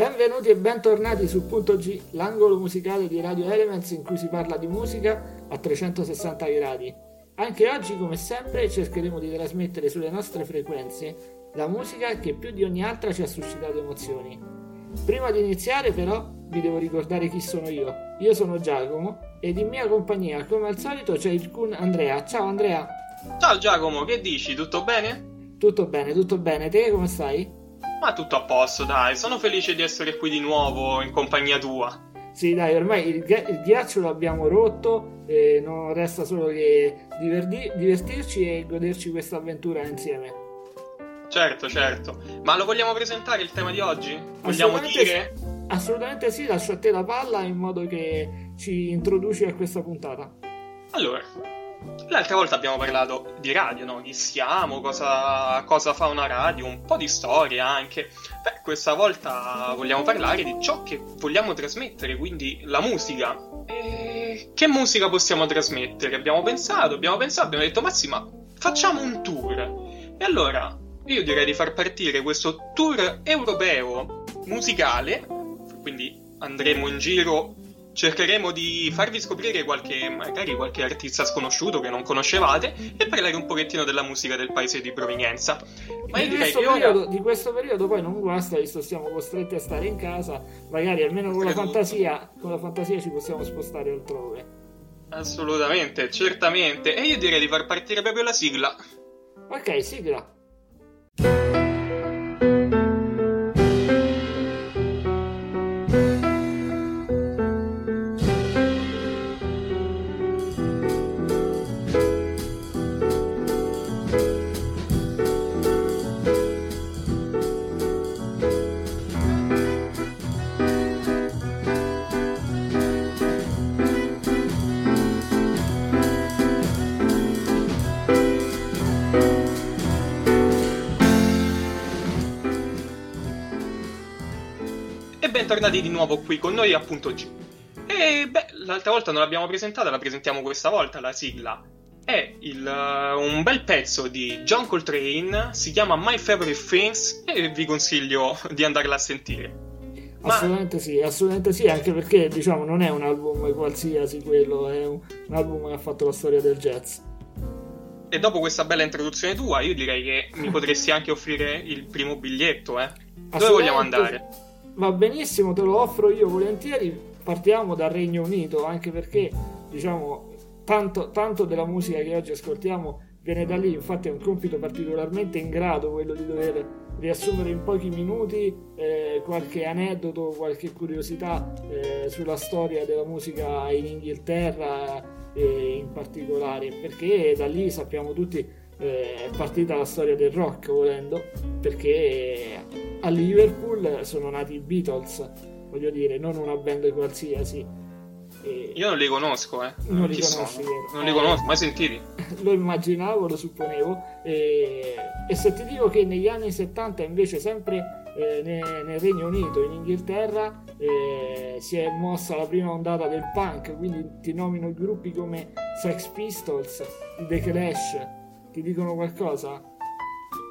Benvenuti e bentornati su Punto G, l'angolo musicale di Radio Elements in cui si parla di musica a 360 gradi. Anche oggi, come sempre, cercheremo di trasmettere sulle nostre frequenze la musica che più di ogni altra ci ha suscitato emozioni. Prima di iniziare, però, vi devo ricordare chi sono io. Io sono Giacomo ed in mia compagnia, come al solito, c'è il Kun Andrea. Ciao Andrea! Ciao Giacomo, che dici? Tutto bene? Tutto bene, tutto bene. Te come stai? Ma tutto a posto, dai. Sono felice di essere qui di nuovo in compagnia tua. Sì, dai, ormai il, il ghiaccio lo abbiamo rotto, e non resta solo che diverdi- divertirci e goderci questa avventura insieme. Certo, certo. Ma lo vogliamo presentare il tema di oggi? Vogliamo dire? Sì. Assolutamente sì, lascio a te la palla in modo che ci introduci a questa puntata. Allora, L'altra volta abbiamo parlato di radio, no? Chi siamo, cosa, cosa, fa una radio, un po' di storia anche. Beh, questa volta vogliamo parlare di ciò che vogliamo trasmettere, quindi la musica. E che musica possiamo trasmettere? Abbiamo pensato, abbiamo pensato, abbiamo detto, ma sì, ma facciamo un tour. E allora, io direi di far partire questo tour europeo musicale, quindi andremo in giro cercheremo di farvi scoprire qualche, magari qualche artista sconosciuto che non conoscevate e parlare un pochettino della musica del paese di provenienza. Ma di, questo periodo, ora... di questo periodo poi non guasta, visto siamo costretti a stare in casa, magari almeno con la, fantasia, con la fantasia ci possiamo spostare altrove. Assolutamente, certamente. E io direi di far partire proprio la sigla. Ok, sigla. Bentornati di nuovo qui con noi a Punto G. E beh, l'altra volta non l'abbiamo presentata, la presentiamo questa volta, la sigla. È il, uh, un bel pezzo di John Coltrane, si chiama My Favorite Things e vi consiglio di andarla a sentire. Ma... Assolutamente sì, assolutamente sì, anche perché diciamo non è un album qualsiasi quello, è un, un album che ha fatto la storia del jazz. E dopo questa bella introduzione tua, io direi che mi potresti anche offrire il primo biglietto, eh? Dove vogliamo andare? Va benissimo, te lo offro io volentieri. Partiamo dal Regno Unito, anche perché diciamo tanto, tanto della musica che oggi ascoltiamo viene da lì, infatti è un compito particolarmente ingrato quello di dover riassumere in pochi minuti eh, qualche aneddoto, qualche curiosità eh, sulla storia della musica in Inghilterra eh, in particolare, perché da lì sappiamo tutti eh, è partita la storia del rock volendo, perché a Liverpool sono nati i Beatles, voglio dire, non una band qualsiasi. E... Io non li conosco, eh. Non, li conosci, Non li conosco, mai sentiti? Lo immaginavo, lo supponevo. E... e, se ti dico che negli anni 70 invece sempre eh, nel, nel Regno Unito, in Inghilterra, eh, si è mossa la prima ondata del punk, quindi ti nomino gruppi come Sex Pistols, The Clash, ti dicono qualcosa?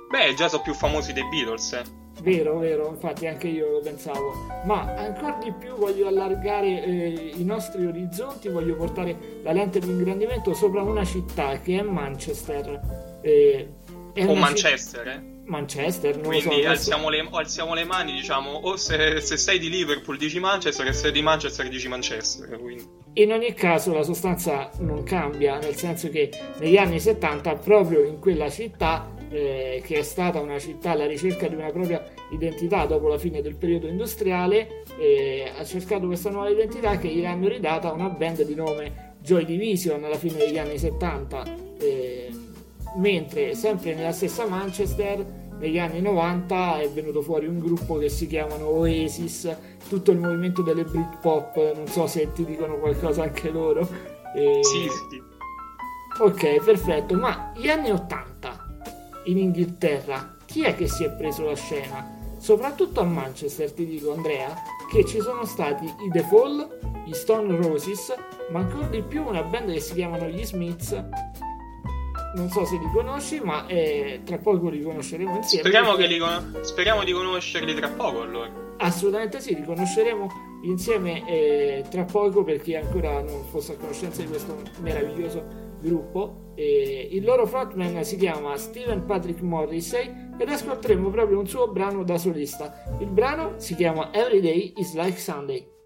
Beh, già sono più famosi dei Beatles, eh. Vero, vero, infatti anche io lo pensavo. Ma ancora di più voglio allargare eh, i nostri orizzonti, voglio portare la lente di ingrandimento sopra una città che è Manchester. Eh, è o Manchester, citt- eh? Manchester, non Quindi so, alziamo, le, alziamo, le, mani, diciamo, o se, se, sei di Liverpool dici Manchester, se sei di Manchester dici Manchester. Quindi. In ogni caso la sostanza non cambia, nel senso che negli anni 70 proprio in quella città eh, che è stata una città alla ricerca di una propria identità dopo la fine del periodo industriale, eh, ha cercato questa nuova identità che gli hanno ridata una band di nome Joy Division alla fine degli anni 70, eh, mentre sempre nella stessa Manchester negli anni 90 è venuto fuori un gruppo che si chiamano Oasis, tutto il movimento delle Britpop, non so se ti dicono qualcosa anche loro. E... Sì, sì. Ok, perfetto, ma gli anni 80 in Inghilterra, chi è che si è preso la scena? Soprattutto a Manchester, ti dico Andrea, che ci sono stati i The Fall, i Stone Roses, ma ancora di più una band che si chiamano gli Smiths. Non so se li conosci, ma eh, tra poco li conosceremo insieme. Speriamo, perché... li con... Speriamo di conoscerli tra poco allora. Assolutamente sì, li conosceremo insieme eh, tra poco per chi ancora non fosse a conoscenza di questo meraviglioso gruppo. Eh, il loro frontman si chiama Steven Patrick Morrissey ed ascolteremo proprio un suo brano da solista. Il brano si chiama Every Day is Like Sunday.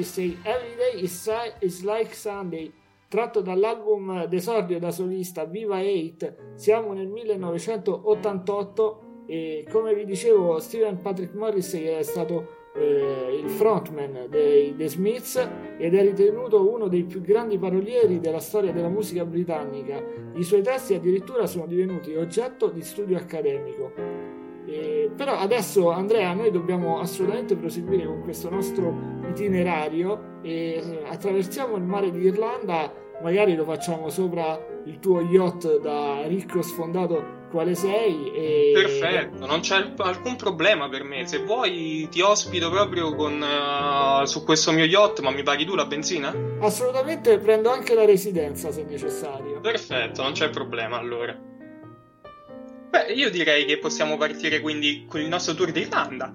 Morrissey Every Day is, Like Sunday tratto dall'album d'esordio da solista Viva 8 siamo nel 1988 e come vi dicevo Steven Patrick Morrissey è stato eh, il frontman dei The Smiths ed è ritenuto uno dei più grandi parolieri della storia della musica britannica. I suoi testi addirittura sono divenuti oggetto di studio accademico eh, però adesso Andrea noi dobbiamo assolutamente proseguire con questo nostro itinerario e eh, attraversiamo il mare d'Irlanda magari lo facciamo sopra il tuo yacht da ricco sfondato quale sei e... perfetto non c'è alcun problema per me. Se vuoi ti ospito proprio con, uh, su questo mio yacht ma mi paghi tu la benzina? assolutamente prendo anche la residenza se necessario. Perfetto non c'è problema allora Beh, io direi che possiamo partire quindi con il nostro tour d'Irlanda.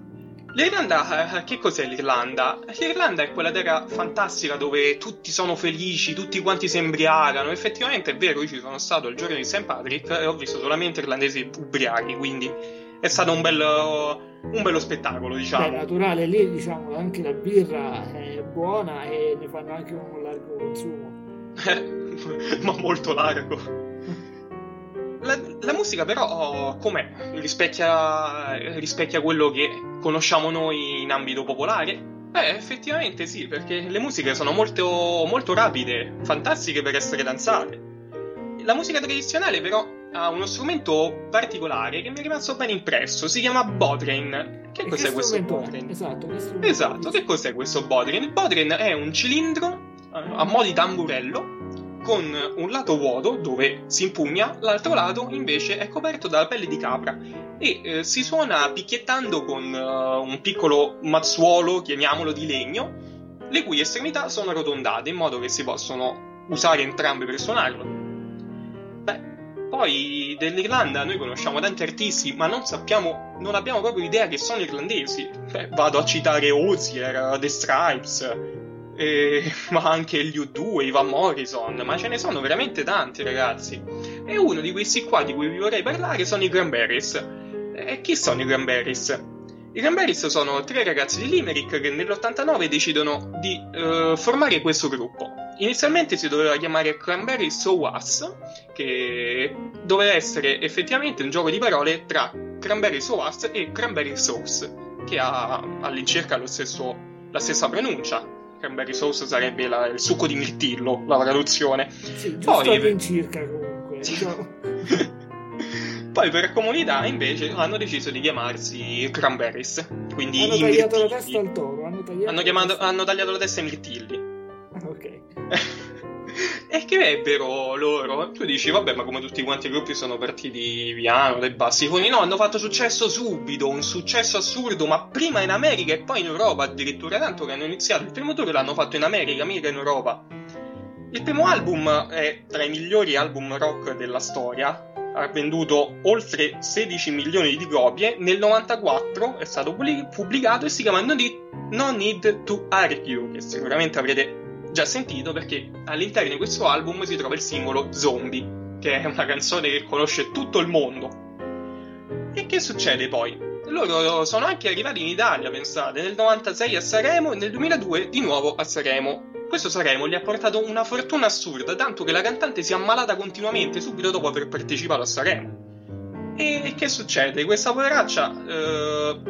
L'Irlanda, eh, che cos'è l'Irlanda? L'Irlanda è quella terra fantastica dove tutti sono felici, tutti quanti si embriagano. Effettivamente è vero, io ci sono stato il giorno di St. Patrick e ho visto solamente irlandesi ubriachi, quindi è stato un bello, un bello spettacolo, diciamo. Beh, naturale, lì diciamo anche la birra è buona e ne fanno anche un largo consumo. Ma molto largo. La, la, musica però com'è? Rispecchia, rispecchia quello che conosciamo noi in ambito popolare? Beh, effettivamente sì, perché le musiche sono molto, molto rapide, fantastiche per essere danzate. La musica tradizionale però ha uno strumento particolare che mi è rimasto ben impresso, si chiama Bodrin. Che e cos'è che questo Bodrin? Esatto, che esatto, che cos'è questo Bodrin? Il Bodrin è un cilindro eh, a mo' di tamburello con un lato vuoto dove si impugna, l'altro lato invece è coperto dalla pelle di capra e eh, si suona picchiettando con uh, un piccolo mazzuolo, chiamiamolo di legno, le cui estremità sono arrotondate in modo che si possono usare entrambe per suonarlo. Beh, poi dell'Irlanda noi conosciamo tanti artisti, ma non sappiamo, non abbiamo proprio idea che sono irlandesi. Beh, vado a citare Ozier, The Stripes, eh, ma anche gli U2, Ivan Morrison, ma ce ne sono veramente tanti ragazzi. E uno di questi qua di cui vi vorrei parlare sono i Cranberries. E chi sono i Cranberries? I Cranberries sono tre ragazzi di Limerick che nell'89 decidono di uh, formare questo gruppo. Inizialmente si doveva chiamare Cranberry So che doveva essere effettivamente un gioco di parole tra Cranberry So e Cranberry Sauce, che ha all'incirca stesso, la stessa pronuncia. Cranberry Sauce sarebbe la, il succo di mirtillo, la traduzione. Sì, giusto Poi, all'incirca comunque. Diciamo. Poi per comunità invece hanno deciso di chiamarsi Cranberries. Quindi hanno tagliato la testa al toro. Hanno hanno, chiamato, hanno tagliato la testa ai mirtilli. Ok. e che ebbero loro? Tu dici, vabbè, ma come tutti quanti i gruppi sono partiti piano, dai bassi foni. No, hanno fatto successo subito, un successo assurdo, ma prima in America e poi in Europa addirittura, tanto che hanno iniziato il primo tour l'hanno fatto in America, mica in Europa. Il primo album è tra i migliori album rock della storia, ha venduto oltre 16 milioni di copie, nel 94 è stato pubblicato e si chiama No Need, no Need to Argue, che sicuramente avrete già sentito perché all'interno di questo album si trova il singolo Zombie, che è una canzone che conosce tutto il mondo. E che succede poi? Loro sono anche arrivati in Italia, pensate, nel 96 a Sanremo e nel 2002 di nuovo a Sanremo questo Sanremo gli ha portato una fortuna assurda, tanto che la cantante si è ammalata continuamente subito dopo aver partecipato a Sanremo. E che succede? Questa poveraccia, eh,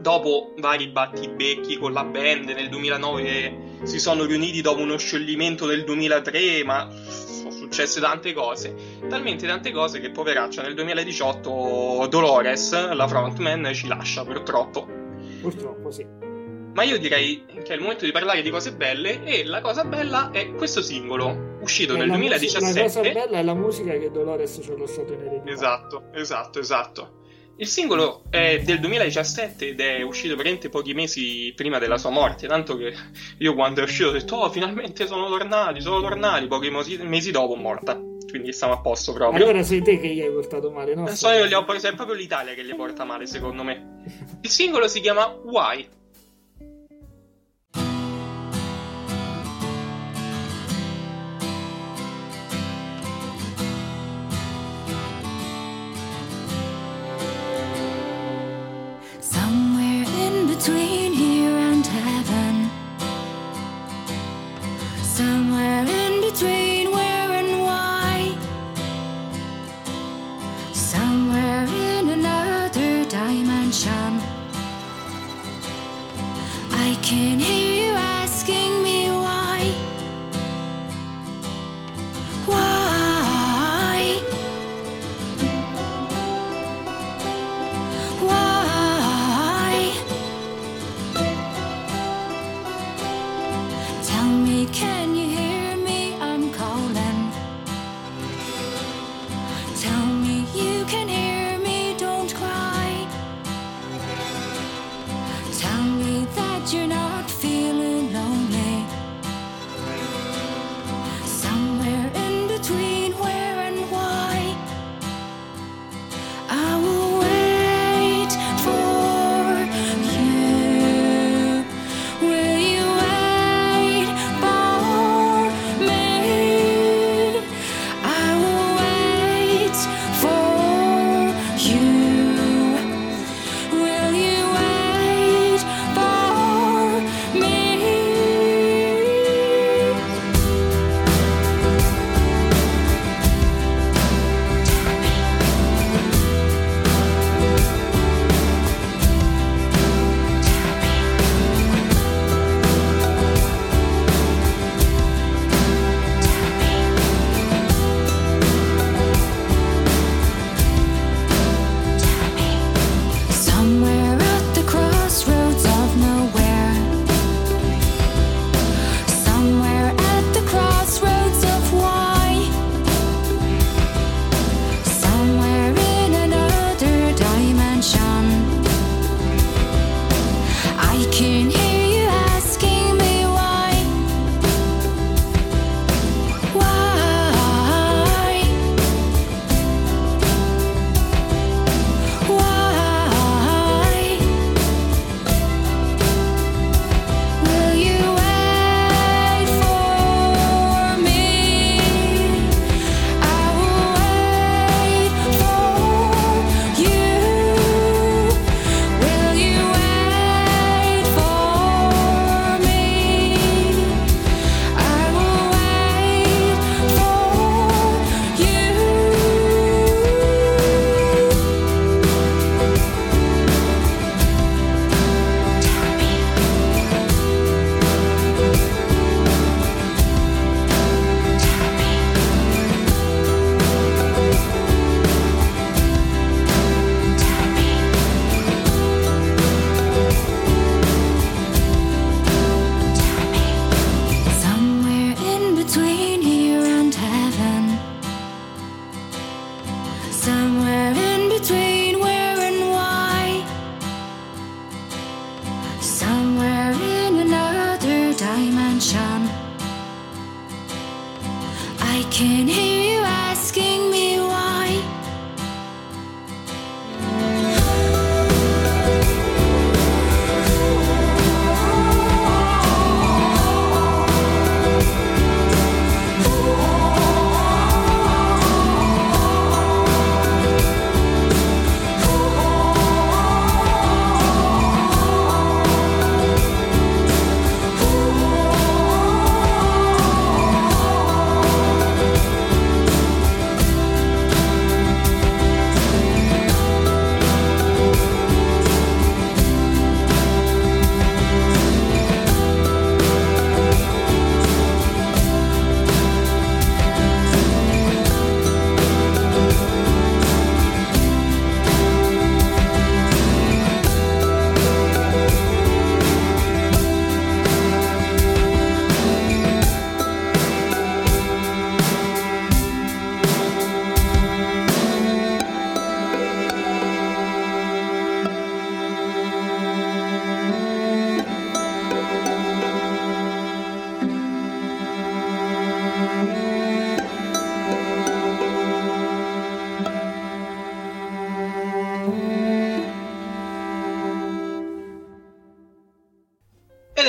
dopo vari battibecchi con la band nel 2009, si sono riuniti dopo uno scioglimento del 2003, ma sono successe tante cose. Talmente tante cose che poveraccia nel 2018 Dolores, la frontman, ci lascia purtroppo. Purtroppo sì ma io direi che è il momento di parlare di cose belle e la cosa bella è questo singolo uscito nel 2017. Musica, la cosa bella è la musica che Dolores ci ha lasciato in eredità. Esatto, esatto, esatto. Il singolo è del 2017 ed è uscito veramente pochi mesi prima della sua morte, tanto che io quando è uscito ho detto oh finalmente sono tornati, sono tornati, pochi mesi dopo morta. Quindi stiamo a posto proprio. Allora sei te che gli hai portato male, no? So io gli ho è proprio l'Italia che gli porta male secondo me. Il singolo si chiama Why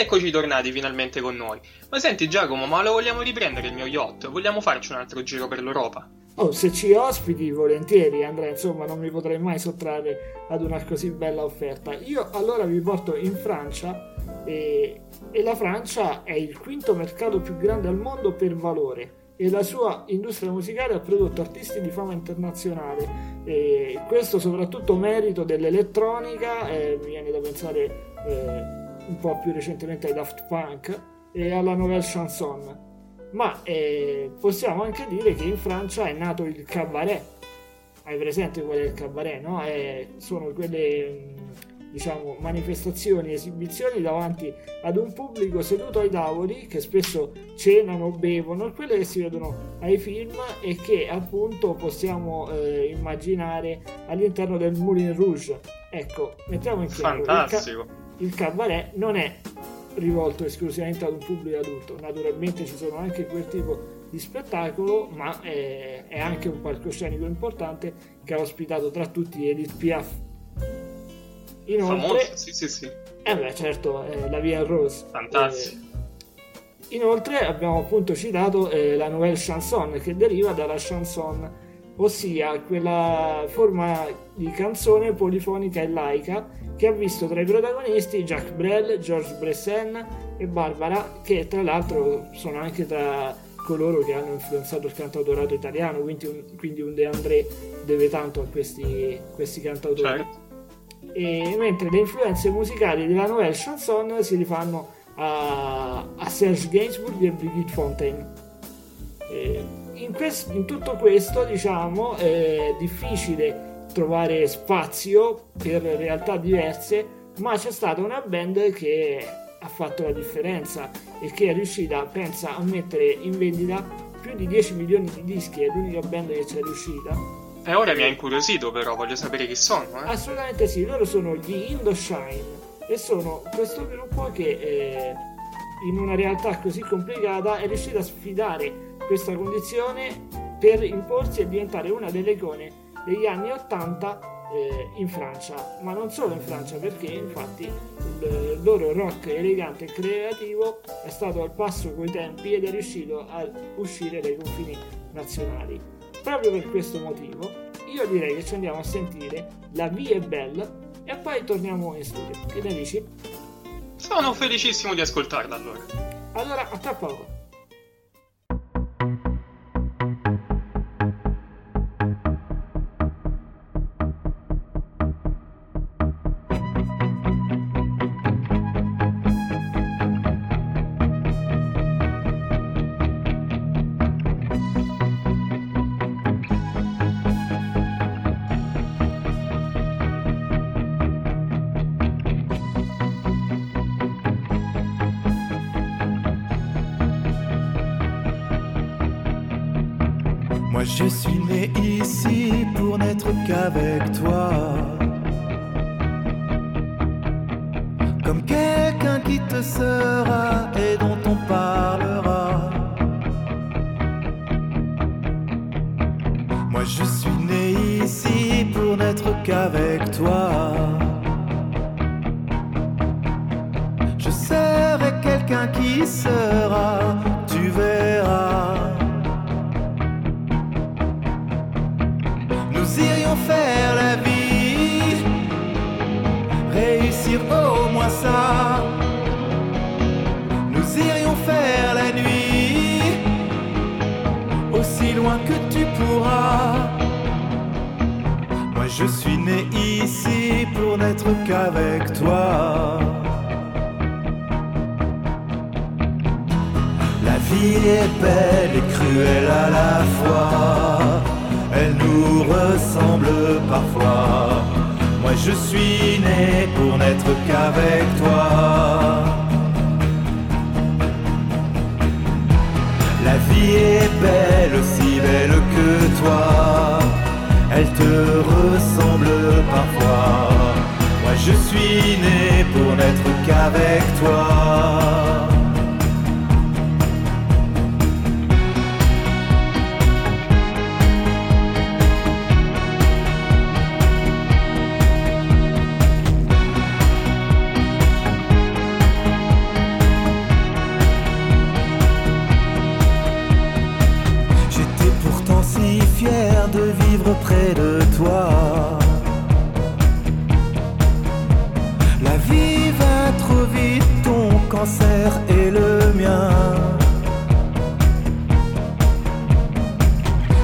eccoci tornati finalmente con noi. Ma senti Giacomo, ma lo vogliamo riprendere il mio yacht? Vogliamo farci un altro giro per l'Europa? Oh, se ci ospiti, volentieri Andrea, insomma non mi potrei mai sottrarre ad una così bella offerta. Io allora vi porto in Francia e, e la Francia è il quinto mercato più grande al mondo per valore e la sua industria musicale ha prodotto artisti di fama internazionale. E questo soprattutto merito dell'elettronica, eh, mi viene da pensare eh, un po' più recentemente ai Daft Punk e alla Nouvelle Chanson. Ma eh, possiamo anche dire che in Francia è nato il cabaret. Hai presente è il cabaret? No? È, sono quelle diciamo, manifestazioni, esibizioni davanti ad un pubblico seduto ai tavoli che spesso cenano, bevono, quelle che si vedono ai film e che appunto possiamo eh, immaginare all'interno del Moulin Rouge. Ecco, mettiamo in chiaro. Fantastico il cabaret non è rivolto esclusivamente ad un pubblico adulto, naturalmente ci sono anche quel tipo di spettacolo, ma è, è anche un palcoscenico importante che ha ospitato tra tutti Edith Piaf. Inoltre, Famoso, sì, sì, sì. Eh beh, certo, eh, la Via Rose. Fantastico. Eh, inoltre abbiamo appunto citato eh, la nouvelle chanson che deriva dalla chanson, ossia quella forma di canzone polifonica e laica che ha visto tra i protagonisti Jacques Brel, Georges Bresson e Barbara, che tra l'altro sono anche tra coloro che hanno influenzato il cantautorato italiano, quindi un, quindi un De André deve tanto a questi, questi cantautori. Certo. E, mentre le influenze musicali della nouvelle chanson si rifanno a, a Serge Gainsbourg e Brigitte Fontaine. In, quest, in, tutto questo, diciamo, è difficile trovare spazio per realtà diverse, ma c'è stata una band che ha fatto la differenza e che è riuscita, pensa, a mettere in vendita più di 10 milioni di dischi, è l'unica band che ci è riuscita. E ora mi ha incuriosito però, voglio sapere chi sono. Eh? Assolutamente sì, loro sono gli Indoshine e sono questo gruppo che eh, in una realtà così complicata è riuscito a sfidare questa condizione per imporsi e diventare una delle icone degli anni 80 eh, in Francia, ma non solo in Francia perché infatti il loro rock elegante e creativo è stato al passo coi tempi ed è riuscito a uscire dai confini nazionali. Proprio per questo motivo io direi che ci andiamo a sentire La Vie è Belle e poi torniamo in studio. Che ne dici? Sono felicissimo di ascoltarla allora. Allora, a tra poco. Qu'avec toi. Comme quelqu'un qui te sera Moi je suis né pour n'être qu'avec toi. La vie est belle, aussi belle que toi. Elle te ressemble parfois. Moi je suis né pour n'être qu'avec toi. Près de toi. La vie va trop vite, ton cancer et le mien.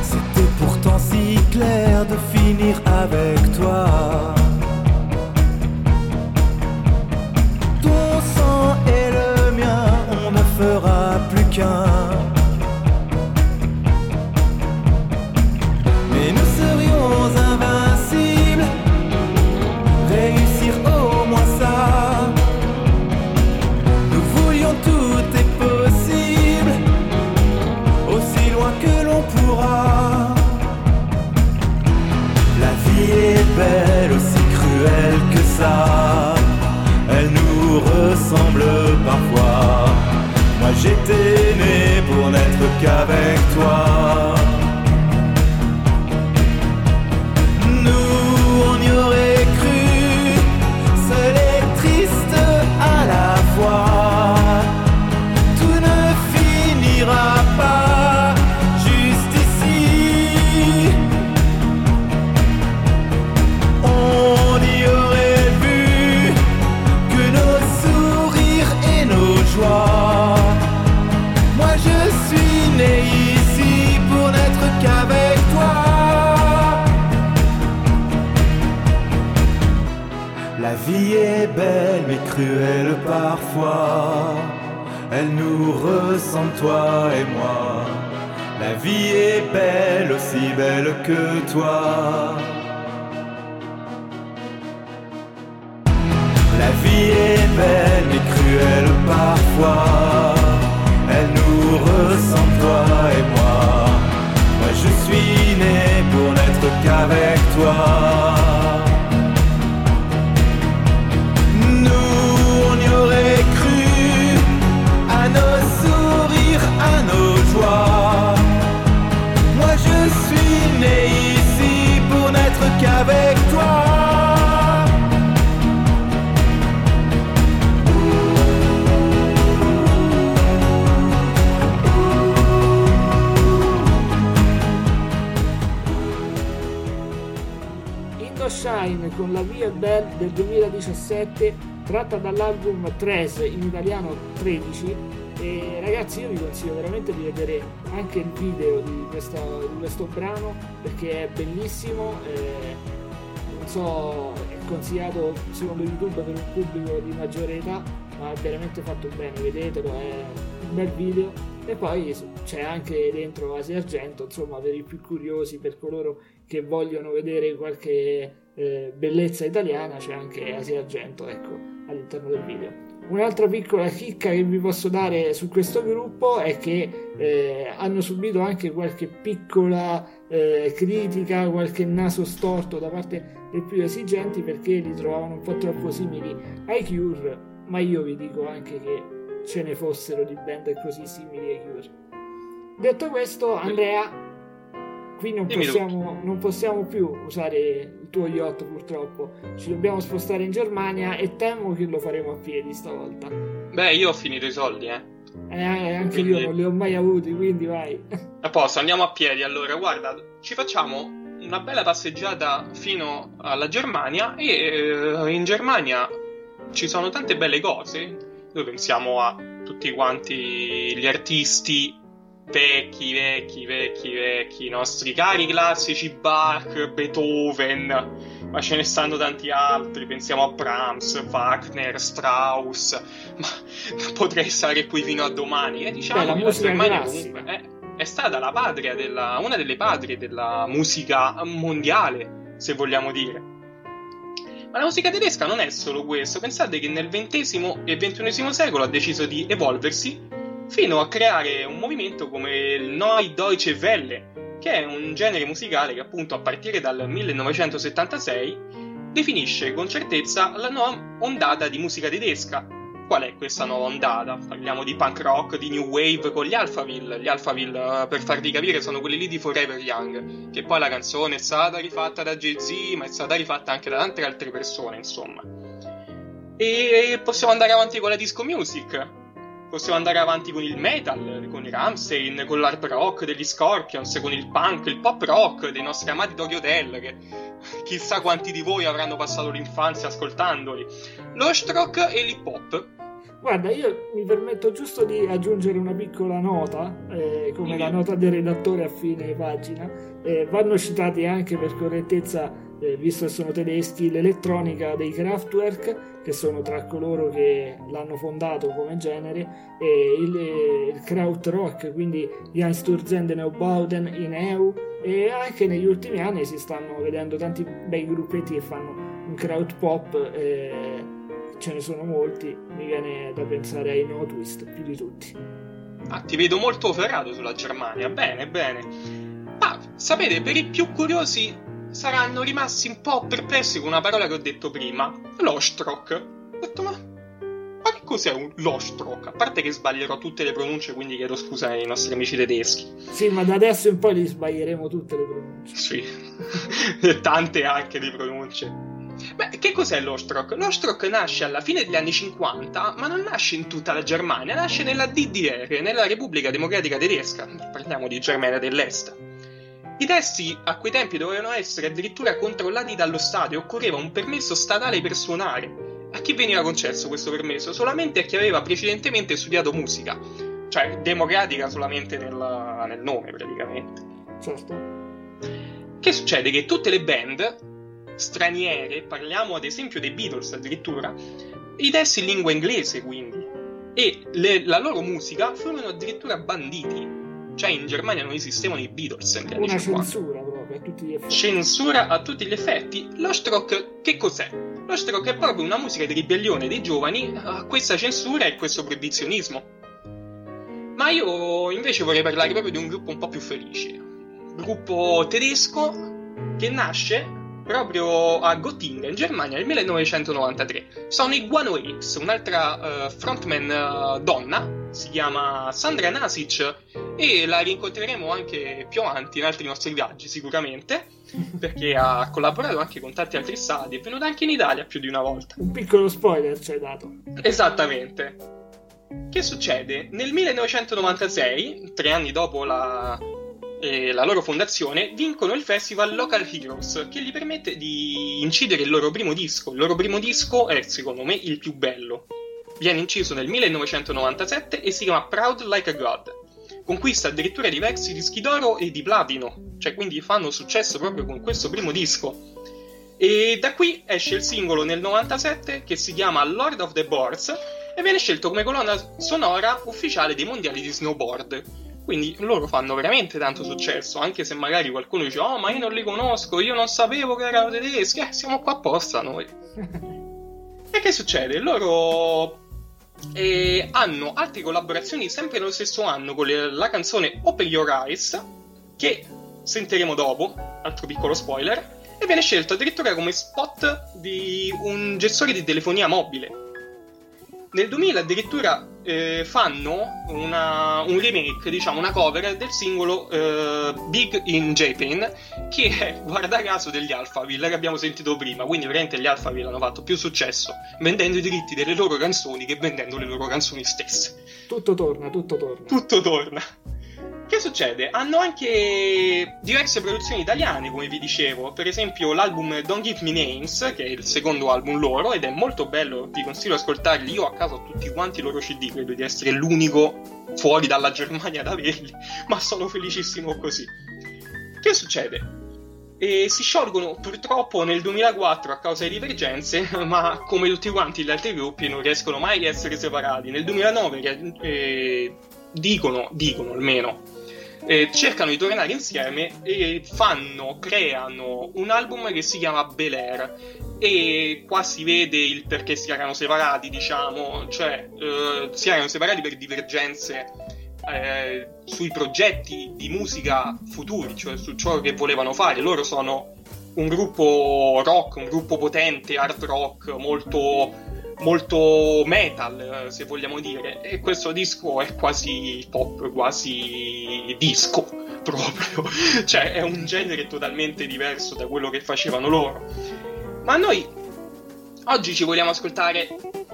C'était pourtant si clair de finir avec qu'avec toi. Toi et moi. La vie est belle aussi belle que toi. La vie est belle mais cruelle parfois. La Via Belle del 2017 tratta dall'album 3 in italiano 13 e ragazzi io vi consiglio veramente di vedere anche il video di, questa- di questo brano perché è bellissimo eh, non so è consigliato secondo youtube per un pubblico di maggiore età ma è veramente fatto bene vedetelo è un bel video. E poi c'è anche dentro Asia Argento insomma per i più curiosi per coloro che vogliono vedere qualche eh, bellezza italiana c'è anche Asia Argento ecco all'interno del video Un'altra piccola chicca che vi posso dare su questo gruppo è che eh, hanno subito anche qualche piccola eh, critica, qualche naso storto da parte dei più esigenti perché li trovavano un po' troppo simili ai Cure, ma io vi dico anche che ce ne fossero di band così simili ai Cure. Detto questo, Andrea, qui non possiamo, non possiamo, più usare il tuo yacht purtroppo, ci dobbiamo spostare in Germania e temo che lo faremo a piedi stavolta. Beh, io ho finito i soldi, eh. Eh, anche quindi... io non li ho mai avuti, quindi vai. A posto, andiamo a piedi allora. Guarda, ci facciamo una bella passeggiata fino alla Germania e eh, in Germania ci sono tante belle cose. Noi pensiamo a tutti quanti gli artisti vecchi, vecchi, vecchi, vecchi, i nostri cari classici Bach, Beethoven, ma ce ne stanno tanti altri, pensiamo a Brahms, Wagner, Strauss, ma potrei stare qui fino a domani. E diciamo Beh, la la Germania comunque è, è, stata la patria della, una delle patrie della musica mondiale, se vogliamo dire. Ma la musica tedesca non è solo questo, pensate che nel XX e XXI secolo ha deciso di evolversi fino a creare un movimento come il Neue Deutsche Welle, che è un genere musicale che appunto a partire dal 1976 definisce con certezza la nuova ondata di musica tedesca. Qual è questa nuova ondata? Parliamo di punk rock, di new wave con gli Alphaville. Gli Alphaville, eh, per farvi capire, sono quelli lì di Forever Young, che poi la canzone è stata rifatta da Jay-Z, ma è stata rifatta anche da tante altre persone, insomma. E possiamo andare avanti con la disco music Possiamo andare avanti con il metal, con i Ramstein, con l'hard rock degli Scorpions, con il punk, il pop rock dei nostri amati Tokyo Hotel, che chissà quanti di voi avranno passato l'infanzia ascoltandoli. Lo strock e l'hip hop. Guarda, io mi permetto giusto di aggiungere una piccola nota, eh, come la nota del redattore a fine pagina. Eh, vanno citati anche per correttezza eh, visto che sono tedeschi, l'elettronica dei Kraftwerk, che sono tra coloro che l'hanno fondato come genere, e il, eh, il Krautrock, quindi Jan Sturzen de Neubauten in EU, e anche negli ultimi anni si stanno vedendo tanti bei gruppetti che fanno un kraut pop, eh, ce ne sono molti, mi viene da pensare ai No Twist più di tutti. Ah, ti vedo molto ferrato sulla Germania, bene, bene. Ma sapete, per i più curiosi saranno rimasti un po' perplessi con una parola che ho detto prima, l'Ostrock. Ho detto, ma, ma che cos'è un l'Ostrock? A parte che sbaglierò tutte le pronunce, quindi chiedo scusa ai nostri amici tedeschi. Sì, ma da adesso in poi li sbaglieremo tutte le pronunce. Sì, tante anche di pronunce. Beh, che cos'è l'Ostrock? L'Ostrock nasce alla fine degli anni 50, ma non nasce in tutta la Germania, nasce nella DDR, nella Repubblica Democratica Tedesca. Parliamo di Germania dell'Est. I testi a quei tempi dovevano essere addirittura controllati dallo Stato e occorreva un permesso statale per suonare. A chi veniva concesso questo permesso? Solamente a chi aveva precedentemente studiato musica, cioè democratica solamente nel, nel nome praticamente. Certo. Che succede? Che tutte le band straniere, parliamo ad esempio dei Beatles addirittura, i testi in lingua inglese quindi, e le, la loro musica furono addirittura banditi cioè in Germania non esistevano i Beatles negli anni Una censura proprio a tutti gli effetti. Censura a tutti gli effetti. Lo stroke che cos'è? Lo stroke è proprio una musica di ribellione dei giovani a questa censura e questo proibizionismo. Ma io invece vorrei parlare proprio di un gruppo un po' più felice. Gruppo tedesco che nasce proprio a Göttingen, in Germania, nel 1993. Sono i Guano Apes, un'altra uh, frontman uh, donna, si chiama Sandra Nasic e la rincontreremo anche più avanti in altri nostri viaggi sicuramente, perché ha collaborato anche con tanti altri stati, è venuta anche in Italia più di una volta. Un piccolo spoiler ci hai dato. Esattamente. Che succede? Nel 1996, tre anni dopo la, e la loro fondazione vincono il festival Local Heroes che gli permette di incidere il loro primo disco. Il loro primo disco è secondo me il più bello. Viene inciso nel 1997 e si chiama Proud Like a God. Conquista addirittura diversi dischi d'oro e di platino, cioè quindi fanno successo proprio con questo primo disco. E da qui esce il singolo nel 97 che si chiama Lord of the Boards e viene scelto come colonna sonora ufficiale dei mondiali di snowboard quindi loro fanno veramente tanto successo, anche se magari qualcuno dice oh ma io non li conosco, io non sapevo che erano tedeschi, eh siamo qua apposta noi. e che succede? Loro eh, hanno altre collaborazioni sempre nello stesso anno con le, la canzone Open Your Eyes, che sentiremo dopo, altro piccolo spoiler, e viene scelto addirittura come spot di un gestore di telefonia mobile. Nel 2000 addirittura eh, fanno una, un remake, diciamo una cover del singolo eh, Big in Japan, che è, guarda caso, degli Alphaville che abbiamo sentito prima. Quindi, veramente, gli Alphaville hanno fatto più successo vendendo i diritti delle loro canzoni che vendendo le loro canzoni stesse. Tutto torna, tutto torna. Tutto torna. Che succede? Hanno anche diverse produzioni italiane, come vi dicevo. Per esempio, l'album Don't Give Me Names, che è il secondo album loro, ed è molto bello, vi consiglio di ascoltarli. Io a casa ho tutti quanti i loro CD, credo di essere l'unico fuori dalla Germania ad averli, ma sono felicissimo così. Che succede? E si sciolgono purtroppo nel 2004 a causa di divergenze, ma come tutti quanti gli altri gruppi non riescono mai a essere separati. Nel 2009 eh, dicono, dicono almeno, eh, cercano di tornare insieme e fanno, creano un album che si chiama Bel Air e qua si vede il perché si erano separati, diciamo, cioè eh, si erano separati per divergenze eh, sui progetti di musica futuri, cioè su ciò che volevano fare. Loro sono un gruppo rock, un gruppo potente, hard rock, molto molto metal, se vogliamo dire, e questo disco è quasi pop, quasi disco proprio, cioè è un genere totalmente diverso da quello che facevano loro. Ma noi oggi ci vogliamo ascoltare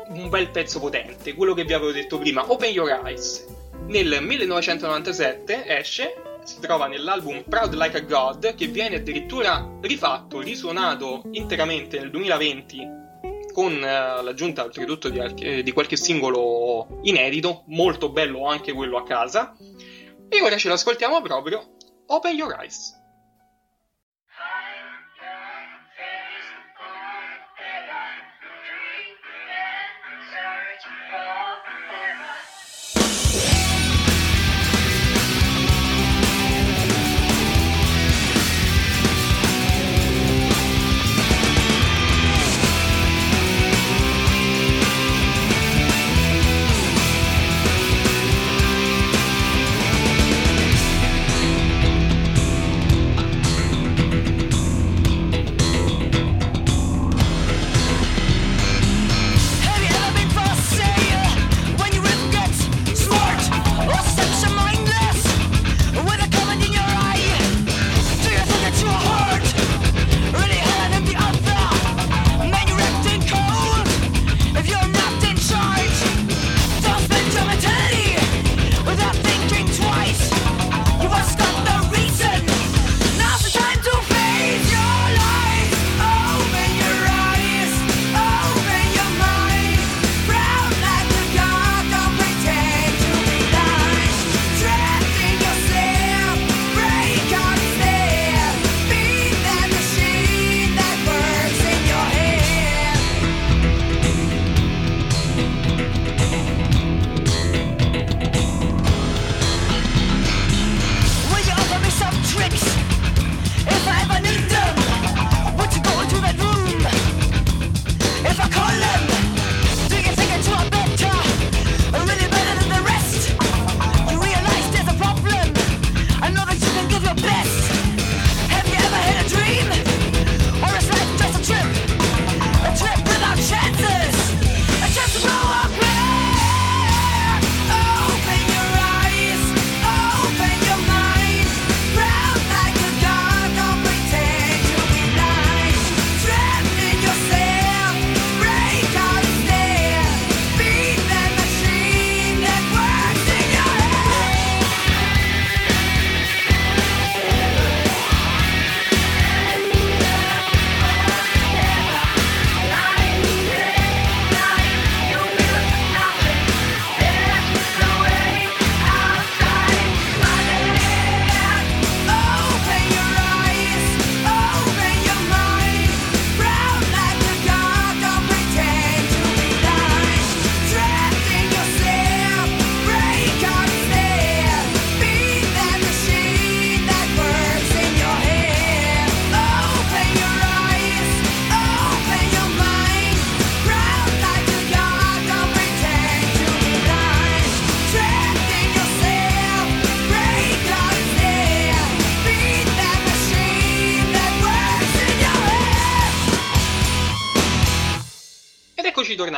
un bel pezzo potente, quello che vi avevo detto prima, Open Your Eyes. Nel 1997 esce si trova nell'album Proud Like a God, che viene addirittura rifatto, risuonato interamente nel 2020 con eh, l'aggiunta oltretutto di, eh, di qualche singolo inedito, molto bello anche quello a casa. E ora ce l'ascoltiamo proprio Open Your Eyes.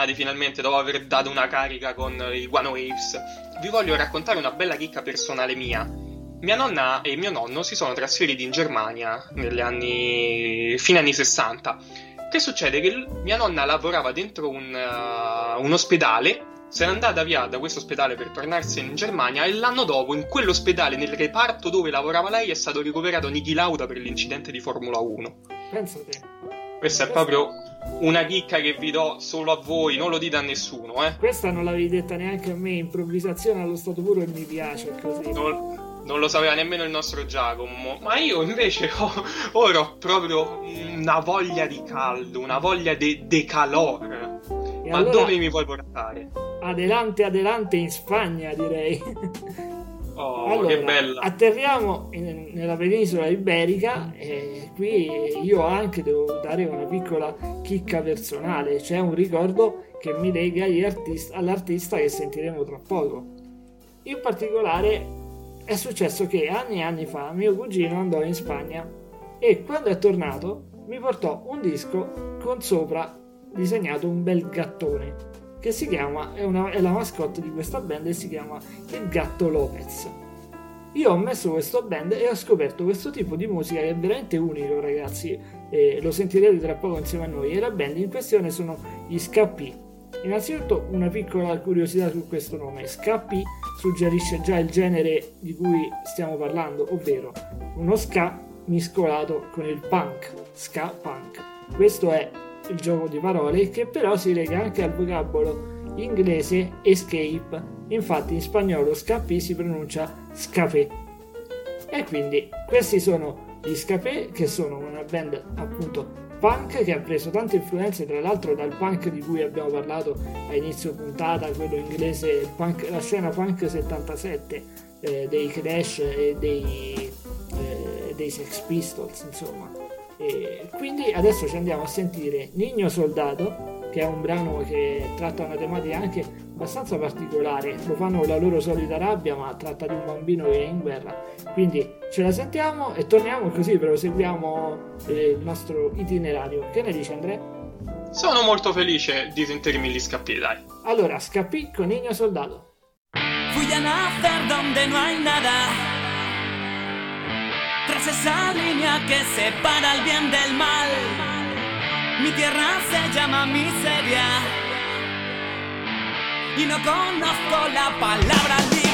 Tornati finalmente dopo aver dato una carica con i One Waves. Vi voglio raccontare una bella chicca personale mia. Mia nonna e mio nonno si sono trasferiti in Germania negli anni. fine anni 60. Che succede? Che mia nonna lavorava dentro un, uh, un ospedale se n'è andata via da questo ospedale per tornarsene in Germania e l'anno dopo in quell'ospedale, nel reparto dove lavorava lei, è stato ricoverato Niki Lauda per l'incidente di Formula 1. Pensate. Questa è proprio una chicca che vi do solo a voi, non lo dite a nessuno, eh. Questa non l'avevi detta neanche a me, improvvisazione allo stato puro e mi piace così. Non, non lo sapeva nemmeno il nostro Giacomo, ma io invece ho, ora ho proprio una voglia di caldo, una voglia di de calore. E ma allora... dove mi vuoi portare? adelante adelante in Spagna direi oh allora, che bella. atterriamo in, nella penisola iberica e qui io anche devo dare una piccola chicca personale. C'è un ricordo che mi lega artist- all'artista che sentiremo tra poco. In particolare è successo che anni e anni fa mio cugino andò in Spagna e quando è tornato mi portò un disco con sopra disegnato un bel gattone che si chiama, è, una, è la mascotte di questa band e si chiama il Gatto Lopez. Io ho messo questo band e ho scoperto questo tipo di musica che è veramente unico, ragazzi. E lo sentirete tra poco insieme a noi. E la band in questione sono gli Scappi. Innanzitutto, una piccola curiosità su questo nome: Scappi suggerisce già il genere di cui stiamo parlando, ovvero uno ska miscolato con il punk, ska punk. Questo è il gioco di parole che però si lega anche al vocabolo inglese escape. Infatti in spagnolo scappi si pronuncia scapé. E quindi questi sono gli Scapé che sono una band appunto punk che ha preso tante influenze tra l'altro dal punk di cui abbiamo parlato a inizio puntata, quello inglese, punk, la scena punk 77 eh, dei Clash e dei, eh, dei Sex Pistols insomma e quindi adesso ci andiamo a sentire Nino Soldato, che è un brano che tratta una tematica anche abbastanza particolare. Lo fanno con la loro solita rabbia, ma tratta di un bambino che è in guerra. Quindi ce la sentiamo e torniamo così proseguiamo eh, il nostro itinerario. Che ne dice Andrea? Sono molto felice di sentirmi gli scappi, dai. Allora, scappi con Nino Soldato. Fui a nacer donde no hay nada. Tras esa línea que separa el bien del mal. Mi tierra se llama miseria y no conozco la palabra libertad.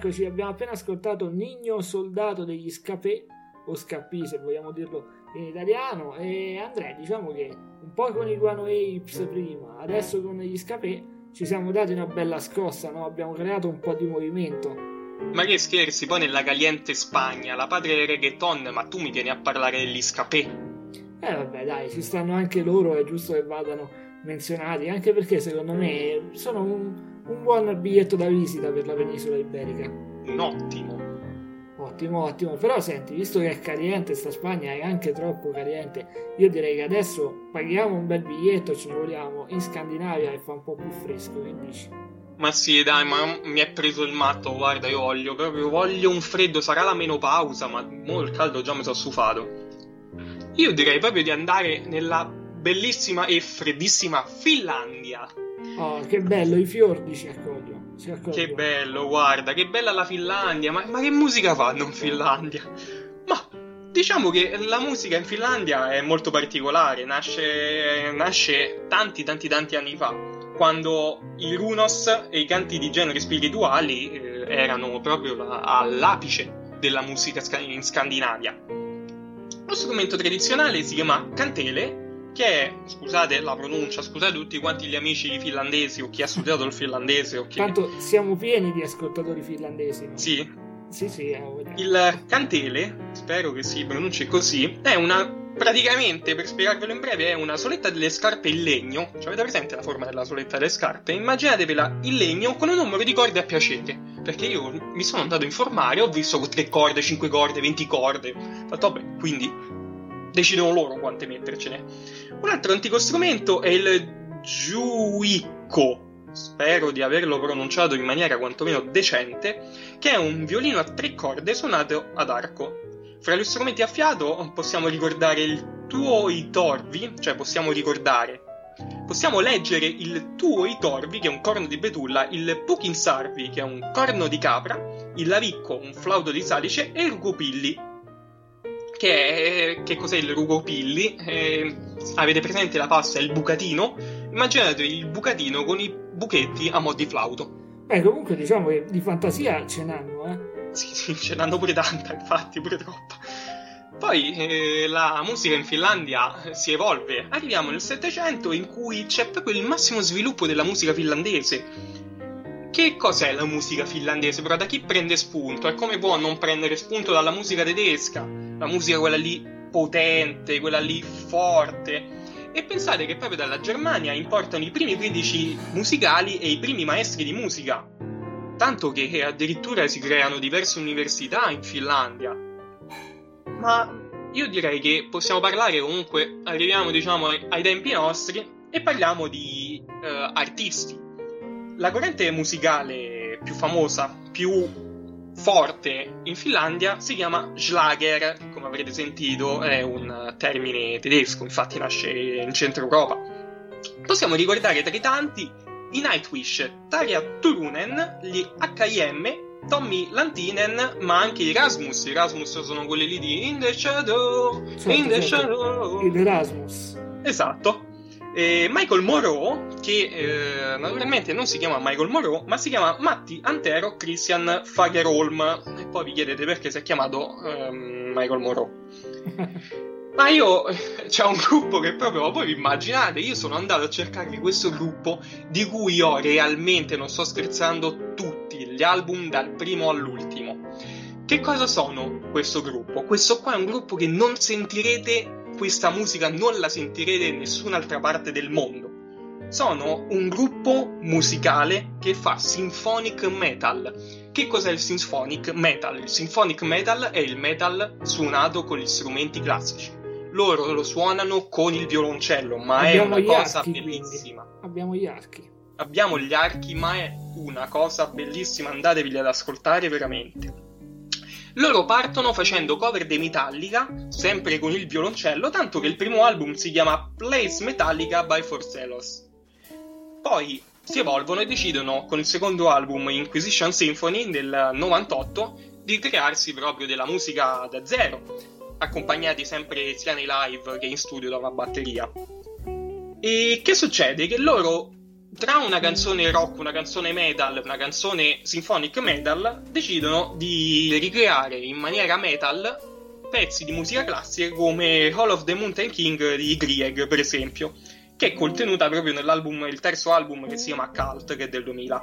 Rieccoci, abbiamo appena ascoltato Nigno Soldato degli Scapè, o Scappì se vogliamo dirlo in italiano, e Andrea diciamo che un po' con i Guano Apes prima, adesso con gli Scapè ci siamo dati una bella scossa, no? abbiamo creato un po' di movimento. Ma che scherzi, poi nella caliente Spagna, la padre del reggaeton, ma tu mi vieni a parlare degli Scapè? Eh vabbè dai, ci stanno anche loro, è giusto che vadano menzionati, anche perché secondo me sono un un buon biglietto da visita per la penisola iberica. Un ottimo. Ottimo, ottimo. Però senti, visto che è caliente sta Spagna, è anche troppo caliente, io direi che adesso paghiamo un bel biglietto, ci vogliamo in Scandinavia e fa un po' più fresco, che dici? Ma sì, dai, ma mi è preso il matto, guarda, io voglio proprio, voglio un freddo, sarà la menopausa, ma mo il caldo già mi sono stufato. Io direi proprio di andare nella bellissima e freddissima Finlandia. Oh, che bello, i fiordi ci accogliono. Che bello, guarda, che bella la Finlandia. Ma, ma che musica fanno in Finlandia? Ma diciamo che la musica in Finlandia è molto particolare. Nasce, nasce tanti, tanti, tanti anni fa. Quando i runos e i canti di generi spirituali eh, erano proprio la, all'apice della musica in Scandinavia. Lo strumento tradizionale si chiama cantele è, scusate la pronuncia, scusate tutti quanti gli amici finlandesi o chi ha studiato il finlandese o chi... Tanto siamo pieni di ascoltatori finlandesi. No? Sì. Sì, sì, Il cantele, spero che si pronunci così, è una praticamente, per spiegarvelo in breve, è una soletta delle scarpe in legno. Cioè, avete presente la forma della soletta delle scarpe? Immaginatevela in legno con un numero di corde a piacere. Perché io mi sono andato a informare, ho visto 3 corde, 5 corde, 20 corde. Fatto, vabbè, quindi decidono loro quante mettercene. Un altro antico strumento è il giuico, spero di averlo pronunciato in maniera quantomeno decente, che è un violino a tre corde suonato ad arco. Fra gli strumenti a fiato possiamo ricordare il tuo itorvi, cioè possiamo ricordare, possiamo leggere il tuo itorvi, che è un corno di betulla, il pukinsarvi, che è un corno di capra, il lavicco, un flauto di salice, e il rugopilli, che, è, che cos'è il rugopilli? Eh, avete presente la pasta e il bucatino? Immaginate il bucatino con i buchetti a mo' di flauto. Beh, comunque diciamo che di fantasia ce n'hanno, eh? Sì, sì, ce n'hanno pure tanta, infatti, pure troppa. Poi eh, la musica in Finlandia si evolve. Arriviamo nel Settecento in cui c'è proprio il massimo sviluppo della musica finlandese. Che cos'è la musica finlandese? Però da chi prende spunto? E come può non prendere spunto dalla musica tedesca? La musica quella lì potente, quella lì forte. E pensate che proprio dalla Germania importano i primi critici musicali e i primi maestri di musica. Tanto che addirittura si creano diverse università in Finlandia. Ma io direi che possiamo parlare comunque, arriviamo diciamo ai tempi nostri e parliamo di uh, artisti la corrente musicale più famosa, più forte in Finlandia si chiama Schlager, come avrete sentito è un termine tedesco, infatti nasce in centro Europa. Possiamo ricordare tra i tanti i Nightwish, Tarja Turunen, gli H.I.M., Tommy Lantinen, ma anche i Rasmus. I Rasmus sono quelli lì di In the Shadow, certo, In the certo. Shadow. Il Rasmus. Esatto. E Michael Moreau, che eh, naturalmente non si chiama Michael Moreau, ma si chiama Matti Antero Christian Fagerholm. E poi vi chiedete perché si è chiamato um, Michael Moreau. ma io c'è un gruppo che proprio voi vi immaginate, io sono andato a cercare questo gruppo di cui ho realmente, non sto scherzando, tutti gli album dal primo all'ultimo. Che cosa sono questo gruppo? Questo qua è un gruppo che non sentirete questa musica non la sentirete in nessun'altra parte del mondo. Sono un gruppo musicale che fa symphonic metal. Che cos'è il symphonic metal? Il symphonic metal è il metal suonato con gli strumenti classici. Loro lo suonano con il violoncello, ma Abbiamo è una cosa archi, bellissima. Quindi. Abbiamo gli archi. Abbiamo gli archi, ma è una cosa bellissima. Andateveli ad ascoltare veramente. Loro partono facendo cover dei Metallica, sempre con il violoncello, tanto che il primo album si chiama Place Metallica by Forcellos. Poi si evolvono e decidono, con il secondo album Inquisition Symphony del 98, di crearsi proprio della musica da zero, accompagnati sempre sia nei live che in studio da una batteria. E che succede? Che loro tra una canzone rock, una canzone metal, una canzone symphonic metal, decidono di ricreare in maniera metal pezzi di musica classica come Hall of the Mountain King di Grieg, per esempio, che è contenuta proprio nell'album, il terzo album che si chiama Cult, che è del 2000.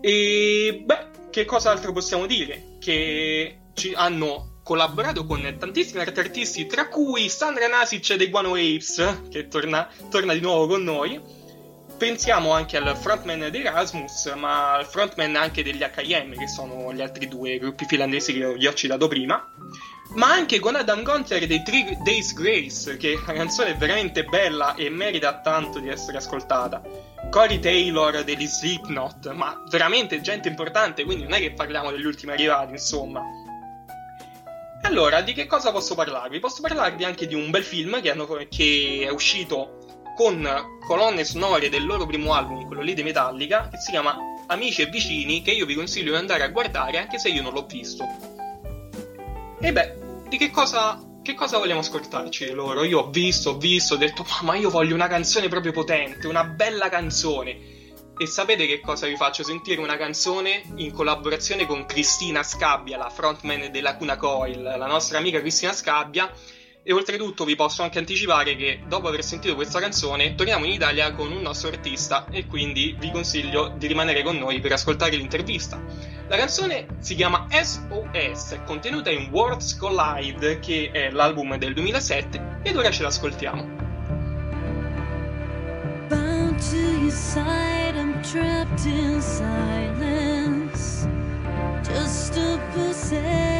E beh, che cosa altro possiamo dire? Che ci hanno collaborato con tantissimi altri artisti, tra cui Sandra Nasic dei Guano Apes, che torna, torna di nuovo con noi pensiamo anche al frontman di Erasmus, ma al frontman anche degli HM, che sono gli altri due gruppi finlandesi che vi ho citato prima. Ma anche con Adam Gunther dei Three Days Grace, che la canzone è veramente bella e merita tanto di essere ascoltata. Corey Taylor degli Slipknot, ma veramente gente importante, quindi non è che parliamo degli ultimi arrivati, insomma. Allora, di che cosa posso parlarvi? Posso parlarvi anche di un bel film che, hanno, che è uscito con colonne sonore del loro primo album, quello lì di Metallica, che si chiama Amici e Vicini, che io vi consiglio di andare a guardare anche se io non l'ho visto. E beh, di che cosa, che cosa vogliamo ascoltarci loro? Io ho visto, ho visto, ho detto, ma io voglio una canzone proprio potente, una bella canzone. E sapete che cosa vi faccio sentire? Una canzone in collaborazione con Cristina Scabbia, la frontman della Cuna Coil, la nostra amica Cristina Scabbia, e oltretutto vi posso anche anticipare che dopo aver sentito questa canzone torniamo in Italia con un nostro artista e quindi vi consiglio di rimanere con noi per ascoltare l'intervista. La canzone si chiama SOS, è contenuta in Worlds Collide, che è l'album del 2007, ed ora ce l'ascoltiamo. Bound to your side, I'm trapped in silence. Just a possession.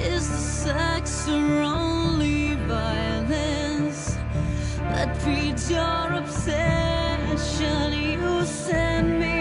Is the sex or only violence that feeds your obsession? You send me